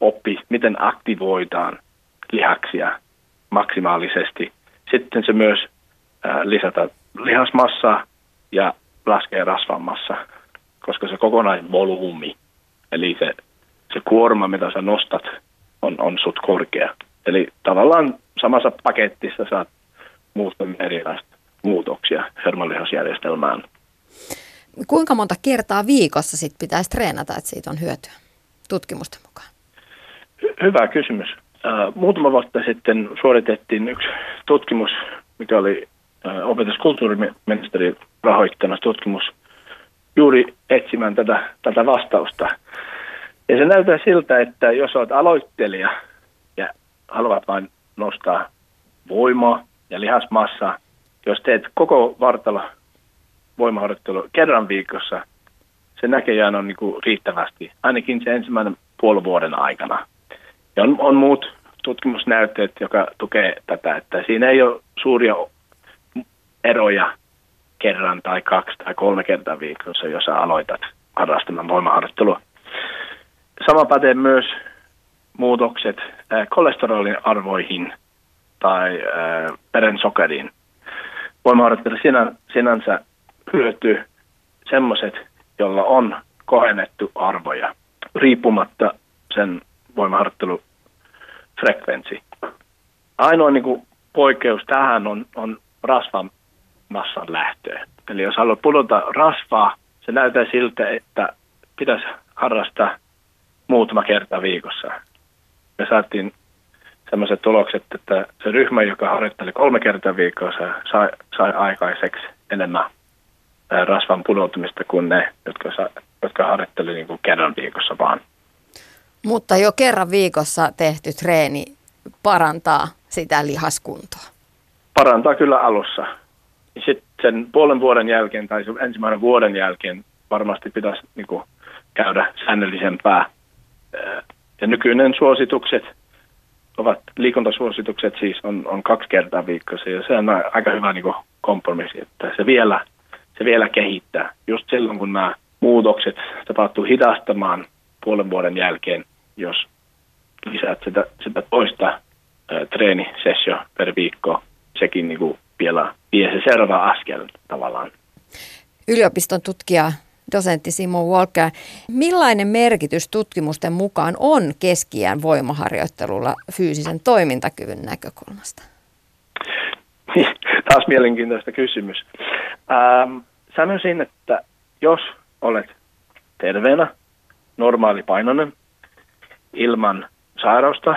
oppi, miten aktivoidaan lihaksia maksimaalisesti. Sitten se myös lisätä lihasmassaa ja laskee rasvan massa, koska se kokonaisvolyymi, eli se, se kuorma, mitä sä nostat, on, on sut korkea. Eli tavallaan samassa paketissa saat muutamia erilaista muutoksia hermolihasjärjestelmään. Kuinka monta kertaa viikossa sit pitäisi treenata, että siitä on hyötyä tutkimusten mukaan? Hy- hyvä kysymys. Muutama vuotta sitten suoritettiin yksi tutkimus, mikä oli opetuskulttuuriministeri rahoittama tutkimus juuri etsimään tätä, tätä vastausta. Ja se näyttää siltä, että jos olet aloittelija ja haluat vain nostaa voimaa ja lihasmassaa, jos teet koko vartalo voimaharjoittelu kerran viikossa, se näköjään on niin kuin riittävästi, ainakin se ensimmäinen puolen vuoden aikana. Ja on, on muut tutkimusnäytteet, joka tukee tätä, että siinä ei ole suuria eroja kerran tai kaksi tai kolme kertaa viikossa, jos aloitat harrastamaan voimaharjoittelua. Sama pätee myös muutokset äh, kolesterolin arvoihin tai äh, verensokeriin. Voimaharjoittelu sinä, sinänsä hyötyy semmoiset, jolla on kohennettu arvoja, riippumatta sen voimaharjoittelufrekvenssi. Ainoa niin kuin, poikkeus tähän on, on rasvan massan lähtöä. Eli jos haluat pudota rasvaa, se näyttää siltä, että pitäisi harrastaa muutama kerta viikossa. Me saatiin sellaiset tulokset, että se ryhmä, joka harjoitteli kolme kertaa viikossa, sai, sai aikaiseksi enemmän rasvan pudoutumista kuin ne, jotka, sa, jotka harjoitteli niin kuin kerran viikossa vaan. Mutta jo kerran viikossa tehty treeni parantaa sitä lihaskuntoa. Parantaa kyllä alussa. Sitten sen puolen vuoden jälkeen tai ensimmäinen vuoden jälkeen varmasti pitäisi niin kuin, käydä säännöllisempää. Ja nykyinen suositukset ovat, liikuntasuositukset siis on, on kaksi kertaa viikossa ja se on aika hyvä niin kompromissi, että se vielä, se vielä kehittää. Just silloin, kun nämä muutokset tapahtuu hidastamaan puolen vuoden jälkeen, jos lisäät sitä, sitä toista ä, treenisessio per viikko, sekin niin kuin, vielä vie se seuraava askel tavallaan. Yliopiston tutkija dosentti Simo Walker. Millainen merkitys tutkimusten mukaan on keskiään voimaharjoittelulla fyysisen toimintakyvyn näkökulmasta? Taas mielenkiintoista kysymys. Ähm, sanoisin, että jos olet terveenä, normaalipainoinen, ilman sairausta,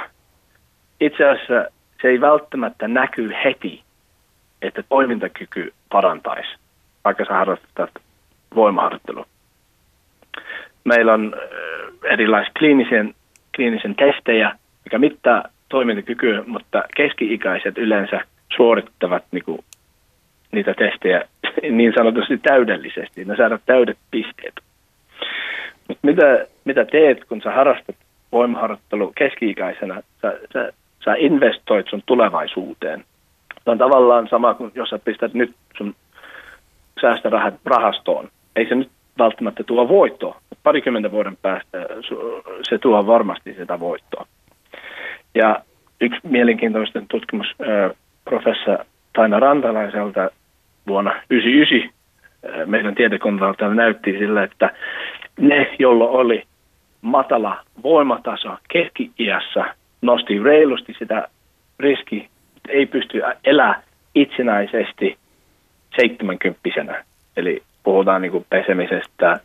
itse asiassa se ei välttämättä näkyy heti, että toimintakyky parantaisi, vaikka sä harrastat voimaharjoittelua. Meillä on erilaisia kliinisen, kliinisen testejä, mikä mittaa toimintakykyä, mutta keski-ikäiset yleensä suorittavat niin kuin, niitä testejä niin sanotusti täydellisesti. Ne saadaan täydet pisteet. Mut mitä, mitä teet, kun sä harrastat voimaharjoittelu keski-ikäisenä? Sä, sä, sä investoit sun tulevaisuuteen. Se on tavallaan sama kuin jos sä pistät nyt sun säästörahat rahastoon. Ei se nyt välttämättä tuo voittoa, parikymmentä vuoden päästä se tuo varmasti sitä voittoa. Ja yksi mielenkiintoisten tutkimus professori Taina Rantalaiselta vuonna 1999 meidän tiedekunnalta näytti sillä, että ne, joilla oli matala voimataso keski-iässä, nosti reilusti sitä riski, ei pysty elää itsenäisesti 70 Eli puhutaan niin kuin pesemisestä,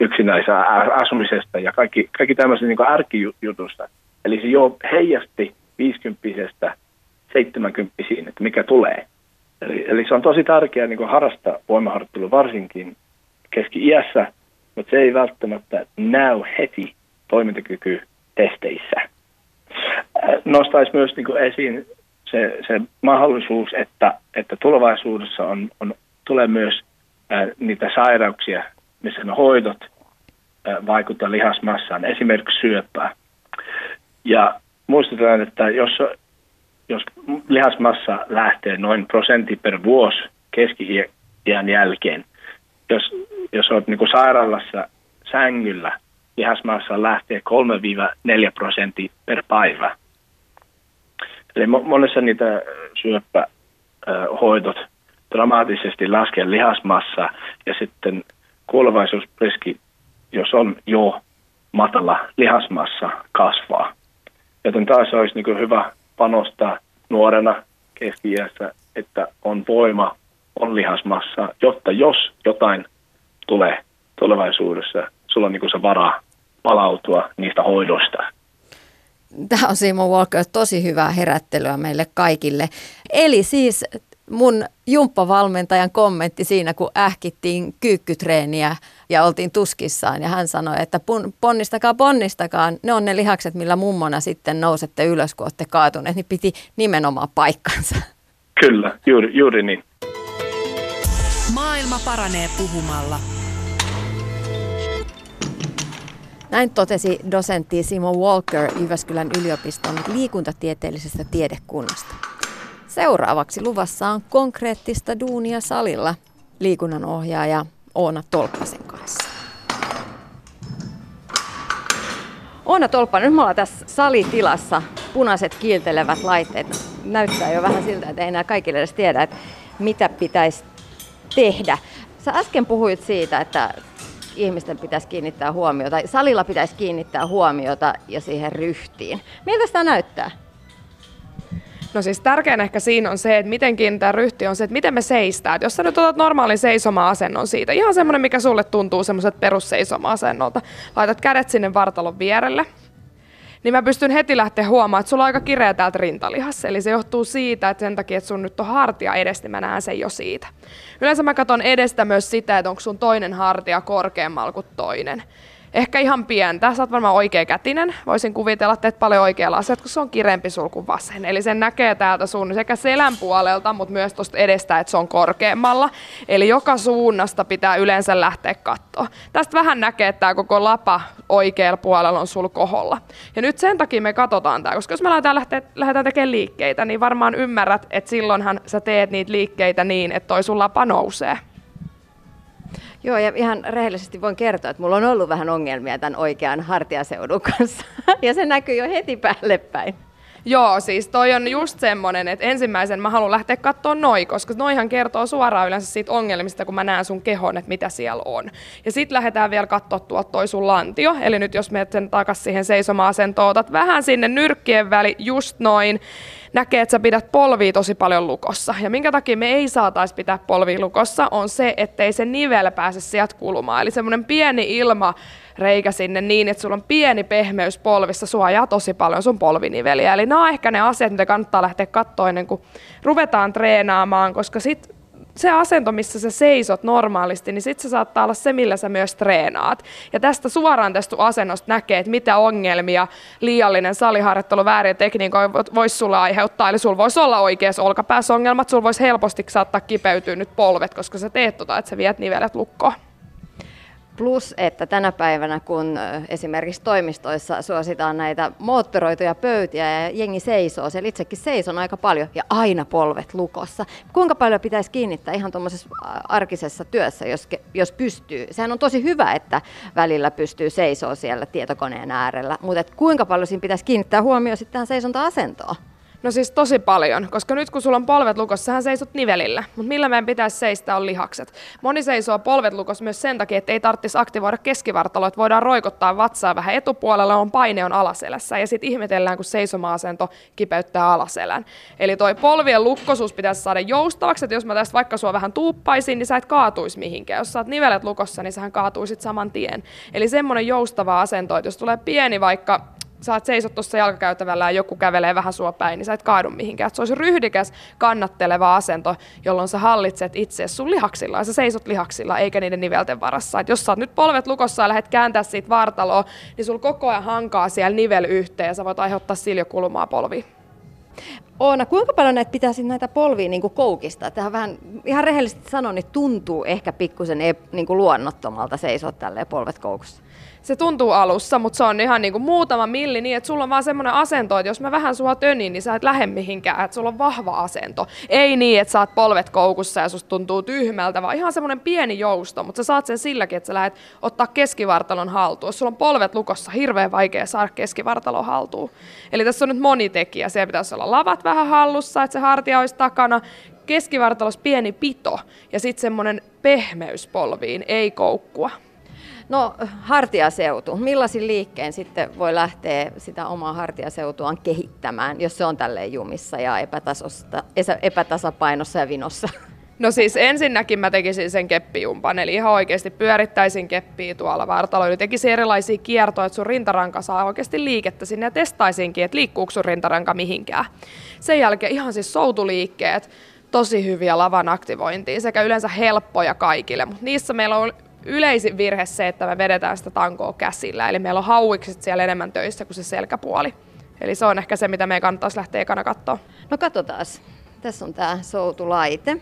yksinäisä asumisesta ja kaikki, kaikki tämmöisestä niin ärkijutusta. Eli se jo heijasti 50 70 että mikä tulee. Eli, eli se on tosi tärkeää niin harrastaa voimaharjoittelua varsinkin keski-iässä, mutta se ei välttämättä näy heti toimintakyky-testeissä. Nostaisi myös niin esiin se, se mahdollisuus, että, että tulevaisuudessa on, on, tulee myös niitä sairauksia, missä ne hoidot vaikuttavat lihasmassaan, esimerkiksi syöpää. Ja muistetaan, että jos, jos lihasmassa lähtee noin prosentti per vuosi keski-iän jälkeen, jos, jos olet niin sairaalassa sängyllä, lihasmassa lähtee 3-4 prosenttia per päivä. Eli monessa niitä syöpähoidot dramaattisesti laskee lihasmassa ja sitten kuolevaisuusriski, jos on jo matala lihasmassa, kasvaa. Joten taas olisi niin hyvä panostaa nuorena keski että on voima, on lihasmassa, jotta jos jotain tulee tulevaisuudessa, sulla on niin se varaa palautua niistä hoidosta. Tämä on Simo Walker tosi hyvää herättelyä meille kaikille. Eli siis mun jumppavalmentajan kommentti siinä, kun ähkittiin kyykkytreeniä ja oltiin tuskissaan. Ja hän sanoi, että ponnistakaa, ponnistakaa. Ne on ne lihakset, millä mummona sitten nousette ylös, kun olette kaatuneet. Niin piti nimenomaan paikkansa. Kyllä, juuri, juuri niin. Maailma paranee puhumalla. Näin totesi dosentti Simo Walker Jyväskylän yliopiston liikuntatieteellisestä tiedekunnasta. Seuraavaksi luvassa on konkreettista duunia salilla liikunnanohjaaja Oona Tolppasen kanssa. Oona Tolppa, nyt me ollaan tässä salitilassa, punaiset kiiltelevät laitteet. Näyttää jo vähän siltä, että ei enää kaikille edes tiedä, että mitä pitäisi tehdä. Sä äsken puhuit siitä, että ihmisten pitäisi kiinnittää huomiota, salilla pitäisi kiinnittää huomiota ja siihen ryhtiin. Miltä sitä näyttää? No siis tärkein ehkä siinä on se, että miten kiinnittää ryhti on se, että miten me seistään. jos sä nyt otat normaalin seisoma-asennon siitä, ihan semmoinen, mikä sulle tuntuu semmoiset perusseisoma-asennolta, laitat kädet sinne vartalon vierelle, niin mä pystyn heti lähteä huomaamaan, että sulla on aika kireä täältä rintalihassa. Eli se johtuu siitä, että sen takia, että sun nyt on hartia edestä, niin mä näen sen jo siitä. Yleensä mä katson edestä myös sitä, että onko sun toinen hartia korkeammalla kuin toinen ehkä ihan pientä. Sä oot varmaan oikea kätinen. Voisin kuvitella, että teet paljon oikealla asiat, kun se on kirempi sul kuin vasen. Eli sen näkee täältä sun sekä selän puolelta, mutta myös tuosta edestä, että se on korkeammalla. Eli joka suunnasta pitää yleensä lähteä katsoa. Tästä vähän näkee, että tämä koko lapa oikealla puolella on sul koholla. Ja nyt sen takia me katsotaan tämä, koska jos me lähdetään, lähteä, lähdetään tekemään liikkeitä, niin varmaan ymmärrät, että silloinhan sä teet niitä liikkeitä niin, että toi sun lapa nousee. Joo, ja ihan rehellisesti voin kertoa, että mulla on ollut vähän ongelmia tämän oikean hartiaseudun kanssa. Ja se näkyy jo heti päälle päin. Joo, siis toi on just semmonen, että ensimmäisen mä haluan lähteä katsoa noi, koska noihan kertoo suoraan yleensä siitä ongelmista, kun mä näen sun kehon, että mitä siellä on. Ja sitten lähdetään vielä katsoa tuolta toi sun lantio, eli nyt jos menet sen takas siihen seisoma-asentoon, otat vähän sinne nyrkkien väli, just noin, näkee, että sä pidät polvia tosi paljon lukossa. Ja minkä takia me ei saataisi pitää polvia lukossa, on se, ettei se nivel pääse sieltä kulumaan. Eli semmoinen pieni ilma reikä sinne niin, että sulla on pieni pehmeys polvissa, suojaa tosi paljon sun polviniveliä. Eli nämä on ehkä ne asiat, mitä kannattaa lähteä katsoa ennen kuin ruvetaan treenaamaan, koska sit se asento, missä sä seisot normaalisti, niin sitten se saattaa olla se, millä sä myös treenaat. Ja tästä suoraan tästä asennosta näkee, että mitä ongelmia liiallinen saliharjoittelu väärin tekniikoja voisi sulle aiheuttaa. Eli sulla voisi olla oikeassa olkapäässä ongelmat, sulla voisi helposti saattaa kipeytyä nyt polvet, koska sä teet tota, että sä viet nivelet lukkoon. Plus, että tänä päivänä, kun esimerkiksi toimistoissa suositaan näitä moottoroituja pöytiä ja jengi seisoo, siellä itsekin seison aika paljon ja aina polvet lukossa. Kuinka paljon pitäisi kiinnittää ihan tuommoisessa arkisessa työssä, jos, jos pystyy? Sehän on tosi hyvä, että välillä pystyy seisoo siellä tietokoneen äärellä, mutta kuinka paljon siinä pitäisi kiinnittää huomioon sitten tähän seisonta-asentoon? No siis tosi paljon, koska nyt kun sulla on polvet lukossa, sähän seisot nivelillä, mutta millä meidän pitäisi seistä on lihakset. Moni seisoo polvet lukossa myös sen takia, että ei tarvitsisi aktivoida keskivartaloa, että voidaan roikottaa vatsaa vähän etupuolella, on paine on alaselässä ja sitten ihmetellään, kun seisoma-asento kipeyttää alaselän. Eli toi polvien lukkosuus pitäisi saada joustavaksi, että jos mä tästä vaikka sua vähän tuuppaisin, niin sä et kaatuisi mihinkään. Jos sä oot nivelet lukossa, niin sähän kaatuisit saman tien. Eli semmoinen joustava asento, että jos tulee pieni vaikka sä oot seisot tuossa jalkakäytävällä ja joku kävelee vähän sua päin, niin sä et kaadu mihinkään. Et se olisi ryhdikäs, kannatteleva asento, jolloin sä hallitset itse sun lihaksilla ja sä seisot lihaksilla eikä niiden nivelten varassa. Et jos sä oot nyt polvet lukossa ja lähdet kääntää siitä vartaloa, niin sul koko ajan hankaa siellä nivel yhteen ja sä voit aiheuttaa siljokulmaa polviin. Oona, kuinka paljon näitä pitäisi näitä polvia niin koukistaa? Tähän vähän, ihan rehellisesti sanon, niin tuntuu ehkä pikkusen niin luonnottomalta seisoa tälleen polvet koukussa se tuntuu alussa, mutta se on ihan niinku muutama milli niin, että sulla on vaan semmoinen asento, että jos mä vähän sua tönin, niin sä et lähde mihinkään, että sulla on vahva asento. Ei niin, että saat polvet koukussa ja susta tuntuu tyhmältä, vaan ihan semmoinen pieni jousto, mutta sä saat sen silläkin, että sä lähdet ottaa keskivartalon haltuun. Jos sulla on polvet lukossa, hirveän vaikea saada keskivartalon haltuun. Eli tässä on nyt moni tekijä. Siellä pitäisi olla lavat vähän hallussa, että se hartia olisi takana, keskivartalos pieni pito ja sitten semmoinen pehmeys polviin, ei koukkua. No hartiaseutu. Millaisin liikkeen sitten voi lähteä sitä omaa hartiaseutuaan kehittämään, jos se on tälleen jumissa ja epätasapainossa ja vinossa? No siis ensinnäkin mä tekisin sen keppijumpan, eli ihan oikeasti pyörittäisin keppiä tuolla vartaloilla, tekisin erilaisia kiertoja, että sun rintaranka saa oikeasti liikettä sinne ja testaisinkin, että liikkuuko sun rintaranka mihinkään. Sen jälkeen ihan siis soutuliikkeet, tosi hyviä lavan aktivointia sekä yleensä helppoja kaikille, mutta niissä meillä on yleisin virhe se, että me vedetään sitä tankoa käsillä. Eli meillä on hauikset siellä enemmän töissä kuin se selkäpuoli. Eli se on ehkä se, mitä meidän kannattaisi lähteä ekana katsoa. No katsotaan. Tässä on tämä soutulaite.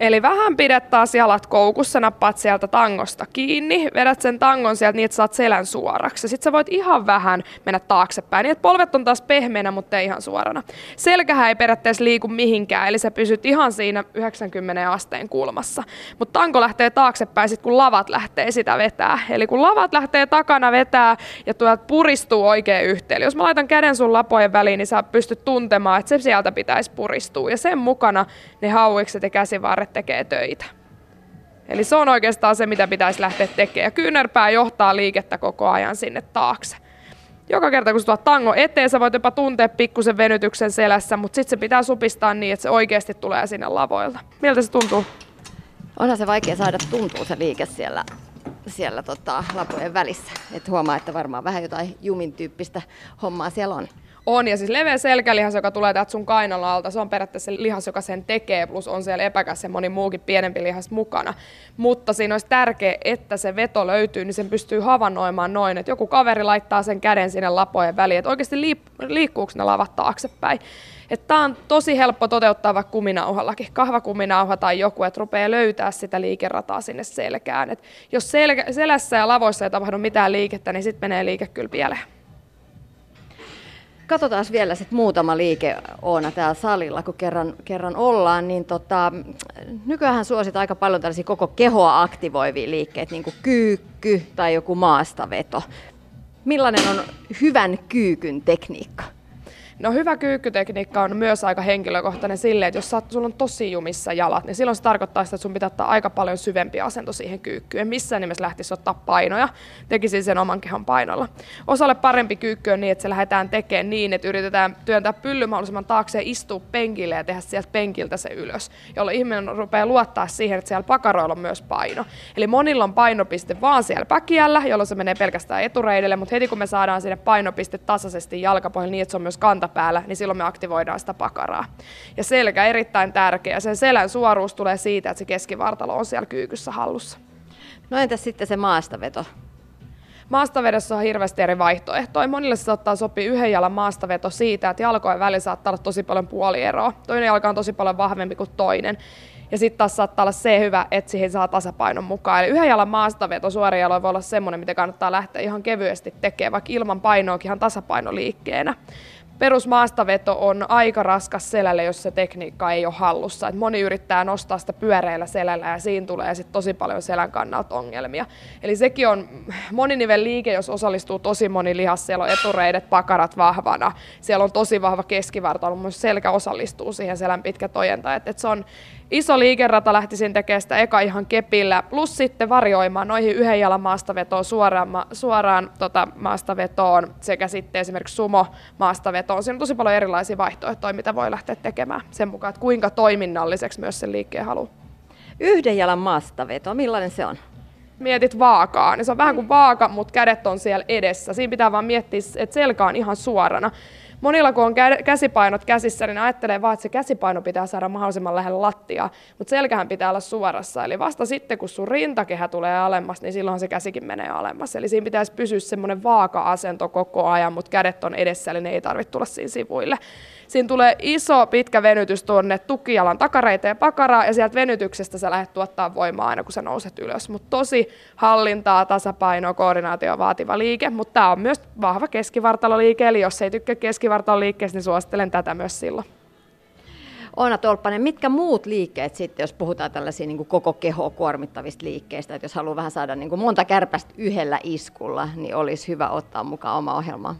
Eli vähän pidät taas jalat koukussa, nappaat sieltä tangosta kiinni, vedät sen tangon sieltä niin, että saat selän suoraksi. Sitten sä voit ihan vähän mennä taaksepäin, niin että polvet on taas pehmeänä, mutta ei ihan suorana. Selkähän ei periaatteessa liiku mihinkään, eli sä pysyt ihan siinä 90 asteen kulmassa. Mutta tanko lähtee taaksepäin sit kun lavat lähtee sitä vetää. Eli kun lavat lähtee takana vetää ja tuolta puristuu oikein yhteen. Eli jos mä laitan käden sun lapojen väliin, niin sä pystyt tuntemaan, että se sieltä pitäisi puristua. Ja sen mukana ne hauikset ja käsivarret tekee töitä. Eli se on oikeastaan se, mitä pitäisi lähteä tekemään. Ja kyynärpää johtaa liikettä koko ajan sinne taakse. Joka kerta, kun tuot tango eteen, sä voit jopa tuntea pikkusen venytyksen selässä, mutta sitten se pitää supistaa niin, että se oikeasti tulee sinne lavoilta. Miltä se tuntuu? Onhan se vaikea saada tuntua se liike siellä, siellä tota, lapojen välissä. Et huomaa, että varmaan vähän jotain jumin tyyppistä hommaa siellä on. On, ja siis leveä selkälihas, joka tulee täältä sun kainon alta, se on periaatteessa se lihas, joka sen tekee, plus on siellä epäkäs ja moni muukin pienempi lihas mukana. Mutta siinä olisi tärkeää, että se veto löytyy, niin sen pystyy havainnoimaan noin, että joku kaveri laittaa sen käden sinne lapojen väliin, että oikeasti liikkuuko ne lavat taaksepäin. Tämä on tosi helppo toteuttaa vaikka kuminauhallakin, kahvakuminauha tai joku, että rupeaa löytää sitä liikerataa sinne selkään. Et jos sel- selässä ja lavoissa ei tapahdu mitään liikettä, niin sitten menee liike kyllä pieleen. Katsotaan vielä sit muutama liike Oona täällä salilla, kun kerran, kerran ollaan. Niin tota, nykyään suosit aika paljon tällaisia koko kehoa aktivoivia liikkeitä, niin kuin kyykky tai joku maastaveto. Millainen on hyvän kyykyn tekniikka? No hyvä kyykkytekniikka on myös aika henkilökohtainen silleen, että jos sulla on tosi jumissa jalat, niin silloin se tarkoittaa sitä, että sun pitää ottaa aika paljon syvempi asento siihen kyykkyyn. Missään nimessä lähtisi ottaa painoja, tekisin sen oman kehon painolla. Osalle parempi kyykky on niin, että se lähdetään tekemään niin, että yritetään työntää pylly mahdollisimman taakse ja istua penkille ja tehdä sieltä penkiltä se ylös, jolloin ihminen rupeaa luottaa siihen, että siellä pakaroilla on myös paino. Eli monilla on painopiste vaan siellä päkiällä, jolloin se menee pelkästään etureidelle, mutta heti kun me saadaan sinne painopiste tasaisesti jalkapohjalle niin, että se on myös kanta päällä, niin silloin me aktivoidaan sitä pakaraa. Ja selkä erittäin tärkeä. Sen selän suoruus tulee siitä, että se keskivartalo on siellä kyykyssä hallussa. No entäs sitten se maastaveto? Maastavedossa on hirveästi eri vaihtoehtoja. Monille se saattaa sopia yhden jalan maastaveto siitä, että jalkojen välillä saattaa olla tosi paljon puolieroa. Toinen jalka on tosi paljon vahvempi kuin toinen. Ja sitten taas saattaa olla se hyvä, että siihen saa tasapainon mukaan. Eli yhden jalan maastaveto suorin jaloin voi olla semmoinen, mitä kannattaa lähteä ihan kevyesti tekemään, vaikka ilman painoakin ihan tasapainoliikkeenä perusmaastaveto on aika raskas selälle, jos se tekniikka ei ole hallussa. Et moni yrittää nostaa sitä pyöreillä selällä ja siinä tulee sit tosi paljon selän kannalta ongelmia. Eli sekin on moninivel liike, jos osallistuu tosi moni lihas. Siellä on etureidet, pakarat vahvana. Siellä on tosi vahva keskivartalo, myös selkä osallistuu siihen selän pitkä tojenta. Et, et se on iso liikerata lähtisin tekemään sitä eka ihan kepillä, plus sitten varjoimaan noihin yhden jalan maastavetoon suoraan, suoraan tota, maastavetoon sekä sitten esimerkiksi sumo maastavetoon. Siinä on tosi paljon erilaisia vaihtoehtoja, mitä voi lähteä tekemään sen mukaan, että kuinka toiminnalliseksi myös sen liikkeen haluaa. Yhden jalan maastaveto, millainen se on? mietit vaakaa, niin se on vähän kuin vaaka, mutta kädet on siellä edessä. Siinä pitää vaan miettiä, että selkä on ihan suorana. Monilla kun on käsipainot käsissä, niin ajattelee vaan, että se käsipaino pitää saada mahdollisimman lähellä lattiaa, mutta selkähän pitää olla suorassa. Eli vasta sitten, kun sun rintakehä tulee alemmas, niin silloin se käsikin menee alemmas. Eli siinä pitäisi pysyä semmoinen vaaka-asento koko ajan, mutta kädet on edessä, eli ne ei tarvitse tulla siinä sivuille. Siinä tulee iso pitkä venytys tuonne tukijalan takareita ja pakaraa, ja sieltä venytyksestä sä lähdet tuottaa voimaa aina, kun sä nouset ylös. Mutta tosi hallintaa, tasapainoa, koordinaatio vaativa liike, mutta tämä on myös vahva keskivartaloliike, eli jos ei tykkää keskivartaloliikkeestä, niin suosittelen tätä myös silloin. Oona Tolppanen, mitkä muut liikkeet sitten, jos puhutaan tällaisia niin koko keho kuormittavista liikkeistä, että jos haluaa vähän saada niin monta kärpästä yhdellä iskulla, niin olisi hyvä ottaa mukaan oma ohjelma?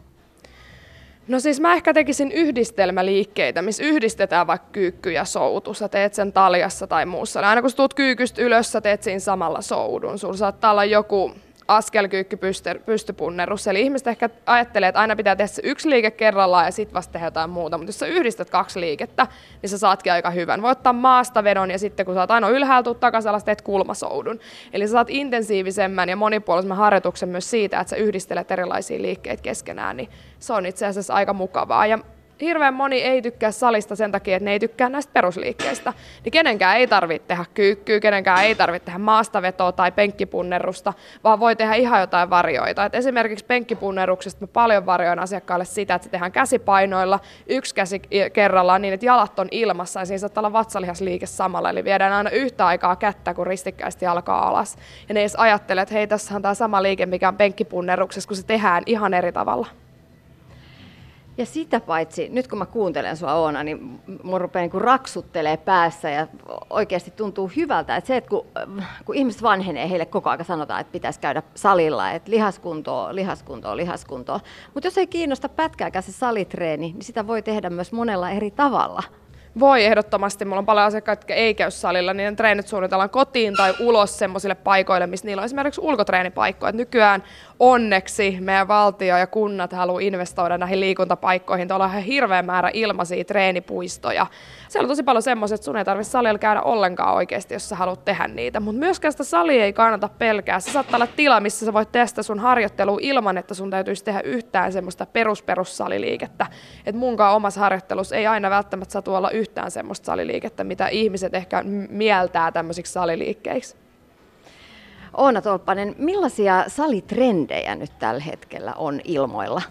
No siis mä ehkä tekisin yhdistelmäliikkeitä, missä yhdistetään vaikka kyykky ja soutu. Sä teet sen taljassa tai muussa. Aina kun sä tuut kyykystä ylös, sä teet siinä samalla soudun. Sulla saattaa olla joku askelkyykky pystypunnerus. Eli ihmiset ehkä ajattelee, että aina pitää tehdä se yksi liike kerrallaan ja sitten vasta tehdä jotain muuta. Mutta jos sä yhdistät kaksi liikettä, niin sä saatkin aika hyvän. Voi ottaa maasta vedon ja sitten kun sä oot aina ylhäältä takaisin alas, teet kulmasoudun. Eli sä saat intensiivisemmän ja monipuolisemman harjoituksen myös siitä, että sä yhdistelet erilaisia liikkeitä keskenään, niin se on itse asiassa aika mukavaa. Ja hirveän moni ei tykkää salista sen takia, että ne ei tykkää näistä perusliikkeistä. Niin kenenkään ei tarvitse tehdä kyykkyä, kenenkään ei tarvitse tehdä maastavetoa tai penkkipunnerusta, vaan voi tehdä ihan jotain varjoita. Et esimerkiksi penkkipunneruksesta mä paljon varjoin asiakkaalle sitä, että se tehdään käsipainoilla, yksi käsi kerrallaan niin, että jalat on ilmassa ja siinä saattaa olla vatsalihasliike samalla. Eli viedään aina yhtä aikaa kättä, kun ristikkäisesti alkaa alas. Ja ne edes ajattelee, että hei, tässä on tämä sama liike, mikä on penkkipunneruksessa, kun se tehdään ihan eri tavalla. Ja sitä paitsi, nyt kun mä kuuntelen sua Oona, niin mun rupeaa niin raksuttelee päässä ja oikeasti tuntuu hyvältä, että se, että kun, kun ihmiset vanhenee, heille koko ajan sanotaan, että pitäisi käydä salilla, että lihaskuntoa, lihaskuntoa, lihaskuntoa. Mutta jos ei kiinnosta pätkääkään se salitreeni, niin sitä voi tehdä myös monella eri tavalla. Voi ehdottomasti. Mulla on paljon asiakkaita, jotka ei käy salilla, niin treenit suunnitellaan kotiin tai ulos semmoisille paikoille, missä niillä on esimerkiksi ulkotreenipaikkoja. nykyään onneksi meidän valtio ja kunnat haluaa investoida näihin liikuntapaikkoihin. Tuolla on hirveä määrä ilmaisia treenipuistoja. Siellä on tosi paljon semmoisia, että sun ei tarvitse salilla käydä ollenkaan oikeasti, jos sä haluat tehdä niitä. Mutta myöskään sitä salia ei kannata pelkää. Se saattaa olla tila, missä sä voit testata sun harjoittelua ilman, että sun täytyisi tehdä yhtään semmoista perusperussaliliikettä. Et munkaan omassa harjoittelussa ei aina välttämättä saa tuolla yhtään semmoista saliliikettä, mitä ihmiset ehkä mieltää tämmöisiksi saliliikkeiksi. Oona Tolppanen, millaisia salitrendejä nyt tällä hetkellä on ilmoilla?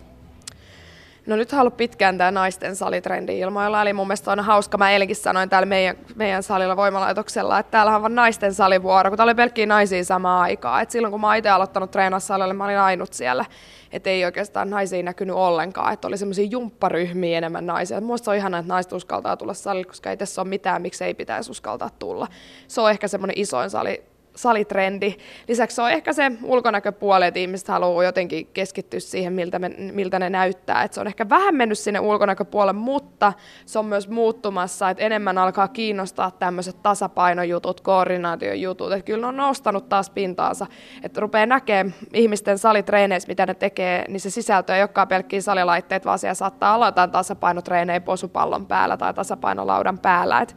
No nyt ollut pitkään tämä naisten salitrendi ilmoilla, eli mun mielestä on hauska, mä eilenkin sanoin täällä meidän, meidän salilla voimalaitoksella, että täällä on vain naisten salivuoro, kun täällä oli pelkkiä naisia samaan aikaan. Et silloin kun mä itse aloittanut treenaa salille, mä olin ainut siellä, että ei oikeastaan naisia näkynyt ollenkaan, että oli semmoisia jumpparyhmiä enemmän naisia. Minusta on ihanaa, että naiset uskaltaa tulla salille, koska ei tässä ole mitään, miksi ei pitäisi uskaltaa tulla. Se on ehkä semmoinen isoin sali, salitrendi. Lisäksi se on ehkä se ulkonäköpuoli, että ihmiset haluaa jotenkin keskittyä siihen, miltä, me, miltä ne näyttää. Et se on ehkä vähän mennyt sinne ulkonäköpuolelle, mutta se on myös muuttumassa, että enemmän alkaa kiinnostaa tämmöiset tasapainojutut, koordinaatiojutut. Että kyllä ne on nostanut taas pintaansa, että rupeaa näkemään ihmisten salitreeneissä, mitä ne tekee, niin se sisältö ei olekaan pelkkiä salilaitteet, vaan siellä saattaa olla jotain tasapainotreenejä posupallon päällä tai tasapainolaudan päällä. Et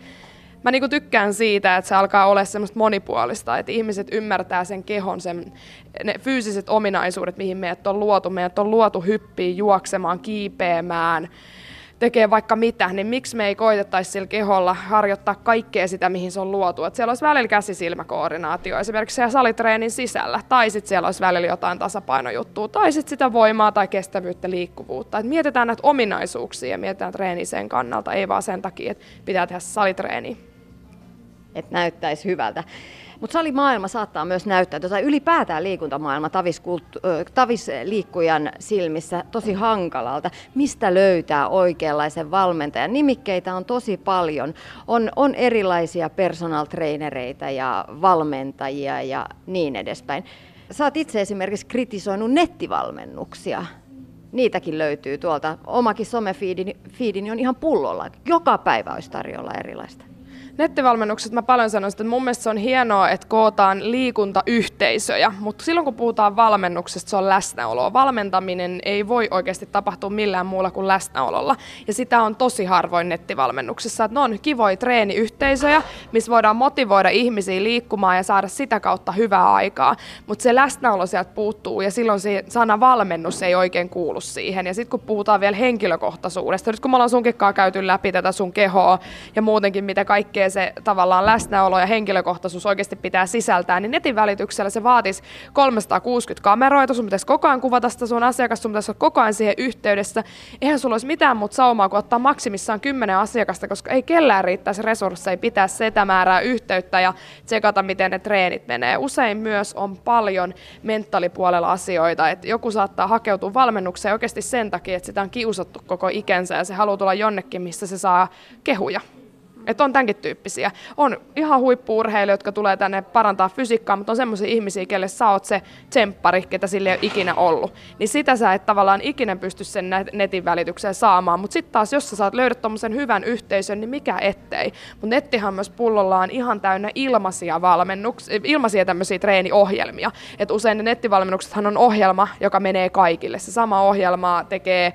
mä niinku tykkään siitä, että se alkaa olla semmoista monipuolista, että ihmiset ymmärtää sen kehon, sen, ne fyysiset ominaisuudet, mihin meidät on luotu. Meidät on luotu hyppiin, juoksemaan, kiipeämään, tekee vaikka mitä, niin miksi me ei koitettaisi sillä keholla harjoittaa kaikkea sitä, mihin se on luotu. Että siellä olisi välillä käsisilmäkoordinaatio esimerkiksi siellä salitreenin sisällä, tai sitten siellä olisi välillä jotain tasapainojuttua, tai sitten sitä voimaa tai kestävyyttä, liikkuvuutta. Et mietitään näitä ominaisuuksia ja mietitään treeni sen kannalta, ei vaan sen takia, että pitää tehdä salitreeniä että näyttäisi hyvältä. Mutta salimaailma saattaa myös näyttää, tai ylipäätään liikuntamaailma tavisliikkujan silmissä tosi hankalalta. Mistä löytää oikeanlaisen valmentajan? Nimikkeitä on tosi paljon. On, on erilaisia personal trainereita ja valmentajia ja niin edespäin. Oot itse esimerkiksi kritisoinut nettivalmennuksia. Niitäkin löytyy tuolta. Omakin somefiidini on ihan pullolla. Joka päivä olisi tarjolla erilaista nettivalmennukset mä paljon sanon, että mun mielestä se on hienoa, että kootaan liikuntayhteisöjä, mutta silloin kun puhutaan valmennuksesta, se on läsnäoloa. Valmentaminen ei voi oikeasti tapahtua millään muulla kuin läsnäololla. Ja sitä on tosi harvoin nettivalmennuksessa. Että ne on kivoja treeniyhteisöjä, missä voidaan motivoida ihmisiä liikkumaan ja saada sitä kautta hyvää aikaa. Mutta se läsnäolo sieltä puuttuu ja silloin se sana valmennus ei oikein kuulu siihen. Ja sitten kun puhutaan vielä henkilökohtaisuudesta, nyt kun me ollaan sunkin käyty läpi tätä sun kehoa ja muutenkin mitä kaikkea kaikkea se tavallaan läsnäolo ja henkilökohtaisuus oikeasti pitää sisältää, niin netin välityksellä se vaatisi 360 kameroita, sun pitäisi koko ajan kuvata sitä sun asiakasta, sun pitäisi olla koko ajan siihen yhteydessä. Eihän sulla olisi mitään muuta saumaa kuin ottaa maksimissaan 10 asiakasta, koska ei kellään riittäisi resursseja pitää sitä määrää yhteyttä ja tsekata, miten ne treenit menee. Usein myös on paljon mentaalipuolella asioita, että joku saattaa hakeutua valmennukseen oikeasti sen takia, että sitä on kiusattu koko ikänsä ja se haluaa tulla jonnekin, missä se saa kehuja. Että on tämänkin tyyppisiä. On ihan huippuurheilijoita, jotka tulee tänne parantaa fysiikkaa, mutta on semmoisia ihmisiä, kelle sä oot se tsemppari, ketä sille ei ole ikinä ollut. Niin sitä sä et tavallaan ikinä pysty sen netin välitykseen saamaan. Mutta sitten taas, jos sä saat löydä tuommoisen hyvän yhteisön, niin mikä ettei. Mutta nettihan myös pullollaan ihan täynnä ilmaisia valmennuksia, ilmaisia tämmöisiä treeniohjelmia. Et usein ne nettivalmennuksethan on ohjelma, joka menee kaikille. Se sama ohjelma tekee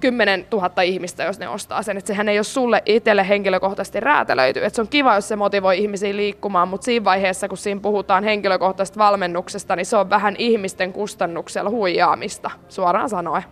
10 000 ihmistä, jos ne ostaa sen. Että sehän ei ole sulle itselle henkilökohtaisesti räätälöity. Että se on kiva, jos se motivoi ihmisiä liikkumaan, mutta siinä vaiheessa, kun siinä puhutaan henkilökohtaisesta valmennuksesta, niin se on vähän ihmisten kustannuksella huijaamista, suoraan sanoen.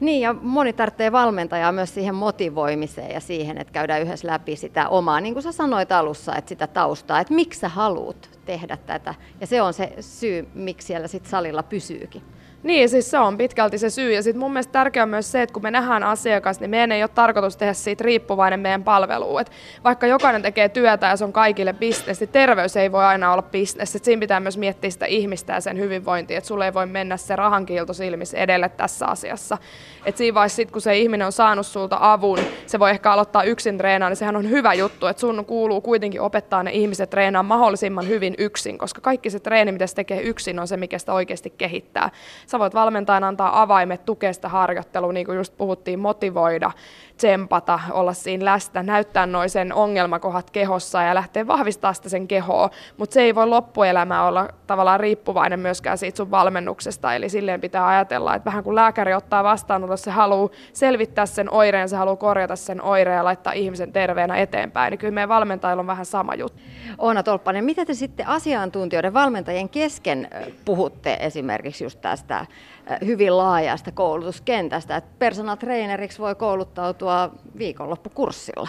Niin, ja moni tarvitsee valmentajaa myös siihen motivoimiseen ja siihen, että käydään yhdessä läpi sitä omaa, niin kuin sä sanoit alussa, että sitä taustaa, että miksi sä haluat tehdä tätä. Ja se on se syy, miksi siellä sit salilla pysyykin. Niin, siis se on pitkälti se syy. Ja sitten mun mielestä tärkeää on myös se, että kun me nähdään asiakas, niin meidän ei ole tarkoitus tehdä siitä riippuvainen meidän palvelu. Et vaikka jokainen tekee työtä ja se on kaikille bisnes, niin terveys ei voi aina olla bisnes. Et siinä pitää myös miettiä sitä ihmistä ja sen hyvinvointia, että sulle ei voi mennä se rahankiilto silmissä edelle tässä asiassa. Et siinä vaiheessa, sit, kun se ihminen on saanut sulta avun, se voi ehkä aloittaa yksin treenaa, niin sehän on hyvä juttu, että sun kuuluu kuitenkin opettaa ne ihmiset treenaamaan mahdollisimman hyvin yksin, koska kaikki se treeni, mitä se tekee yksin, on se, mikä sitä oikeasti kehittää sä voit valmentajana antaa avaimet, tukea sitä harjoittelua, niin kuin just puhuttiin, motivoida, tsempata, olla siinä läsnä, näyttää noin sen ongelmakohdat kehossa ja lähteä vahvistaa sitä sen kehoa, mutta se ei voi loppuelämää olla tavallaan riippuvainen myöskään siitä sun valmennuksesta, eli silleen pitää ajatella, että vähän kun lääkäri ottaa vastaan, se haluaa selvittää sen oireen, se haluaa korjata sen oireen ja laittaa ihmisen terveenä eteenpäin, niin kyllä meidän valmentajilla on vähän sama juttu. Oona Tolppanen, mitä te sitten asiantuntijoiden valmentajien kesken puhutte esimerkiksi just tästä hyvin laajasta koulutuskentästä, että personal traineriksi voi kouluttautua viikonloppukurssilla?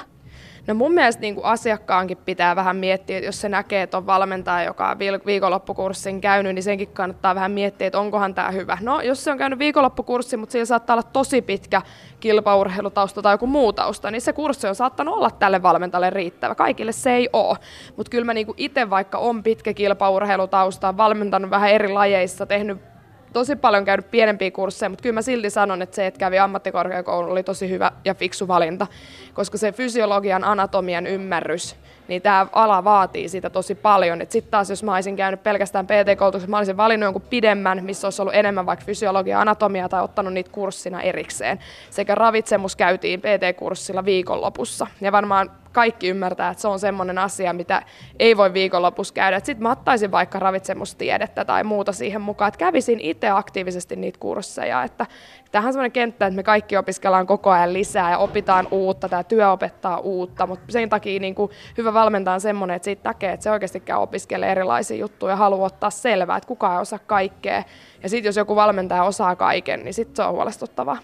No mun mielestä niin asiakkaankin pitää vähän miettiä, että jos se näkee, että on valmentaja, joka on viikonloppukurssin käynyt, niin senkin kannattaa vähän miettiä, että onkohan tämä hyvä. No jos se on käynyt viikonloppukurssi, mutta siellä saattaa olla tosi pitkä kilpaurheilutausta tai joku muu tausta, niin se kurssi on saattanut olla tälle valmentajalle riittävä. Kaikille se ei ole. Mutta kyllä mä niin itse, vaikka on pitkä kilpaurheilutausta, valmentanut vähän eri lajeissa, tehnyt tosi paljon käynyt pienempiä kursseja, mutta kyllä mä silti sanon, että se, että kävi ammattikorkeakoulu, oli tosi hyvä ja fiksu valinta, koska se fysiologian, anatomian ymmärrys, niin tämä ala vaatii sitä tosi paljon. Sitten taas, jos mä olisin käynyt pelkästään PT-koulutuksessa, mä olisin valinnut jonkun pidemmän, missä olisi ollut enemmän vaikka fysiologia, anatomia tai ottanut niitä kurssina erikseen. Sekä ravitsemus käytiin PT-kurssilla viikonlopussa. Ja varmaan kaikki ymmärtää, että se on semmoinen asia, mitä ei voi viikonlopussa käydä. Sitten mä ottaisin vaikka ravitsemustiedettä tai muuta siihen mukaan, että kävisin itse aktiivisesti niitä kursseja. Että tämähän on semmoinen kenttä, että me kaikki opiskellaan koko ajan lisää ja opitaan uutta, tämä työ opettaa uutta, mutta sen takia niin kuin hyvä valmentaja on semmoinen, että siitä näkee, että se oikeasti käy opiskelemaan erilaisia juttuja ja haluaa ottaa selvää, että kukaan ei osaa kaikkea. Ja sitten jos joku valmentaja osaa kaiken, niin sitten se on huolestuttavaa.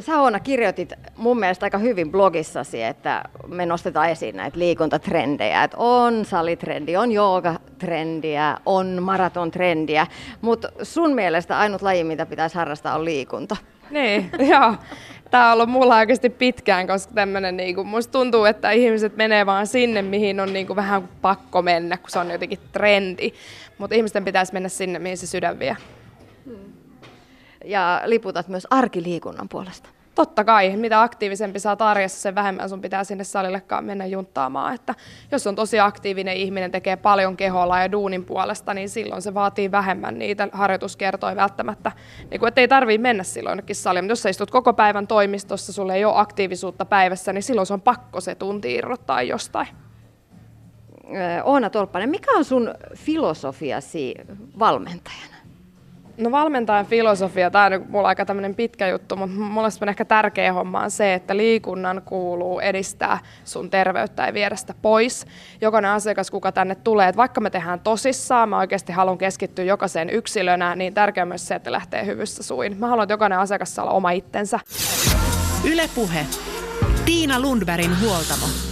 Sä Oona kirjoitit mun mielestä aika hyvin blogissasi, että me nostetaan esiin näitä liikuntatrendejä. Että on salitrendi, on joogatrendiä, on maratontrendiä, mutta sun mielestä ainut laji, mitä pitäisi harrastaa, on liikunta. Niin, joo. Tämä on ollut mulla oikeasti pitkään, koska tämmöinen, niin kuin, musta tuntuu, että ihmiset menee vaan sinne, mihin on niin kuin, vähän pakko mennä, kun se on jotenkin trendi. Mutta ihmisten pitäisi mennä sinne, mihin se sydän vie ja liputat myös arkiliikunnan puolesta. Totta kai, mitä aktiivisempi saa arjessa, sen vähemmän sun pitää sinne salillekaan mennä junttaamaan. Että jos on tosi aktiivinen ihminen, tekee paljon keholla ja duunin puolesta, niin silloin se vaatii vähemmän niitä harjoituskertoja välttämättä. Niin kuin, ei tarvii mennä silloin jonnekin saliin, mutta jos sä istut koko päivän toimistossa, sulle ei ole aktiivisuutta päivässä, niin silloin se on pakko se tunti irrottaa jostain. Oona Tolppanen, mikä on sun filosofiasi valmentajana? No valmentajan filosofia, tämä on mulla aika tämmöinen pitkä juttu, mutta mulle ehkä tärkeä homma on se, että liikunnan kuuluu edistää sun terveyttä ja viedä sitä pois. Jokainen asiakas, kuka tänne tulee, että vaikka me tehdään tosissaan, mä oikeasti haluan keskittyä jokaiseen yksilönä, niin tärkeää myös se, että lähtee hyvyssä suin. Mä haluan, että jokainen asiakas saa olla oma itsensä. Ylepuhe. Tiina Lundbergin huoltamo.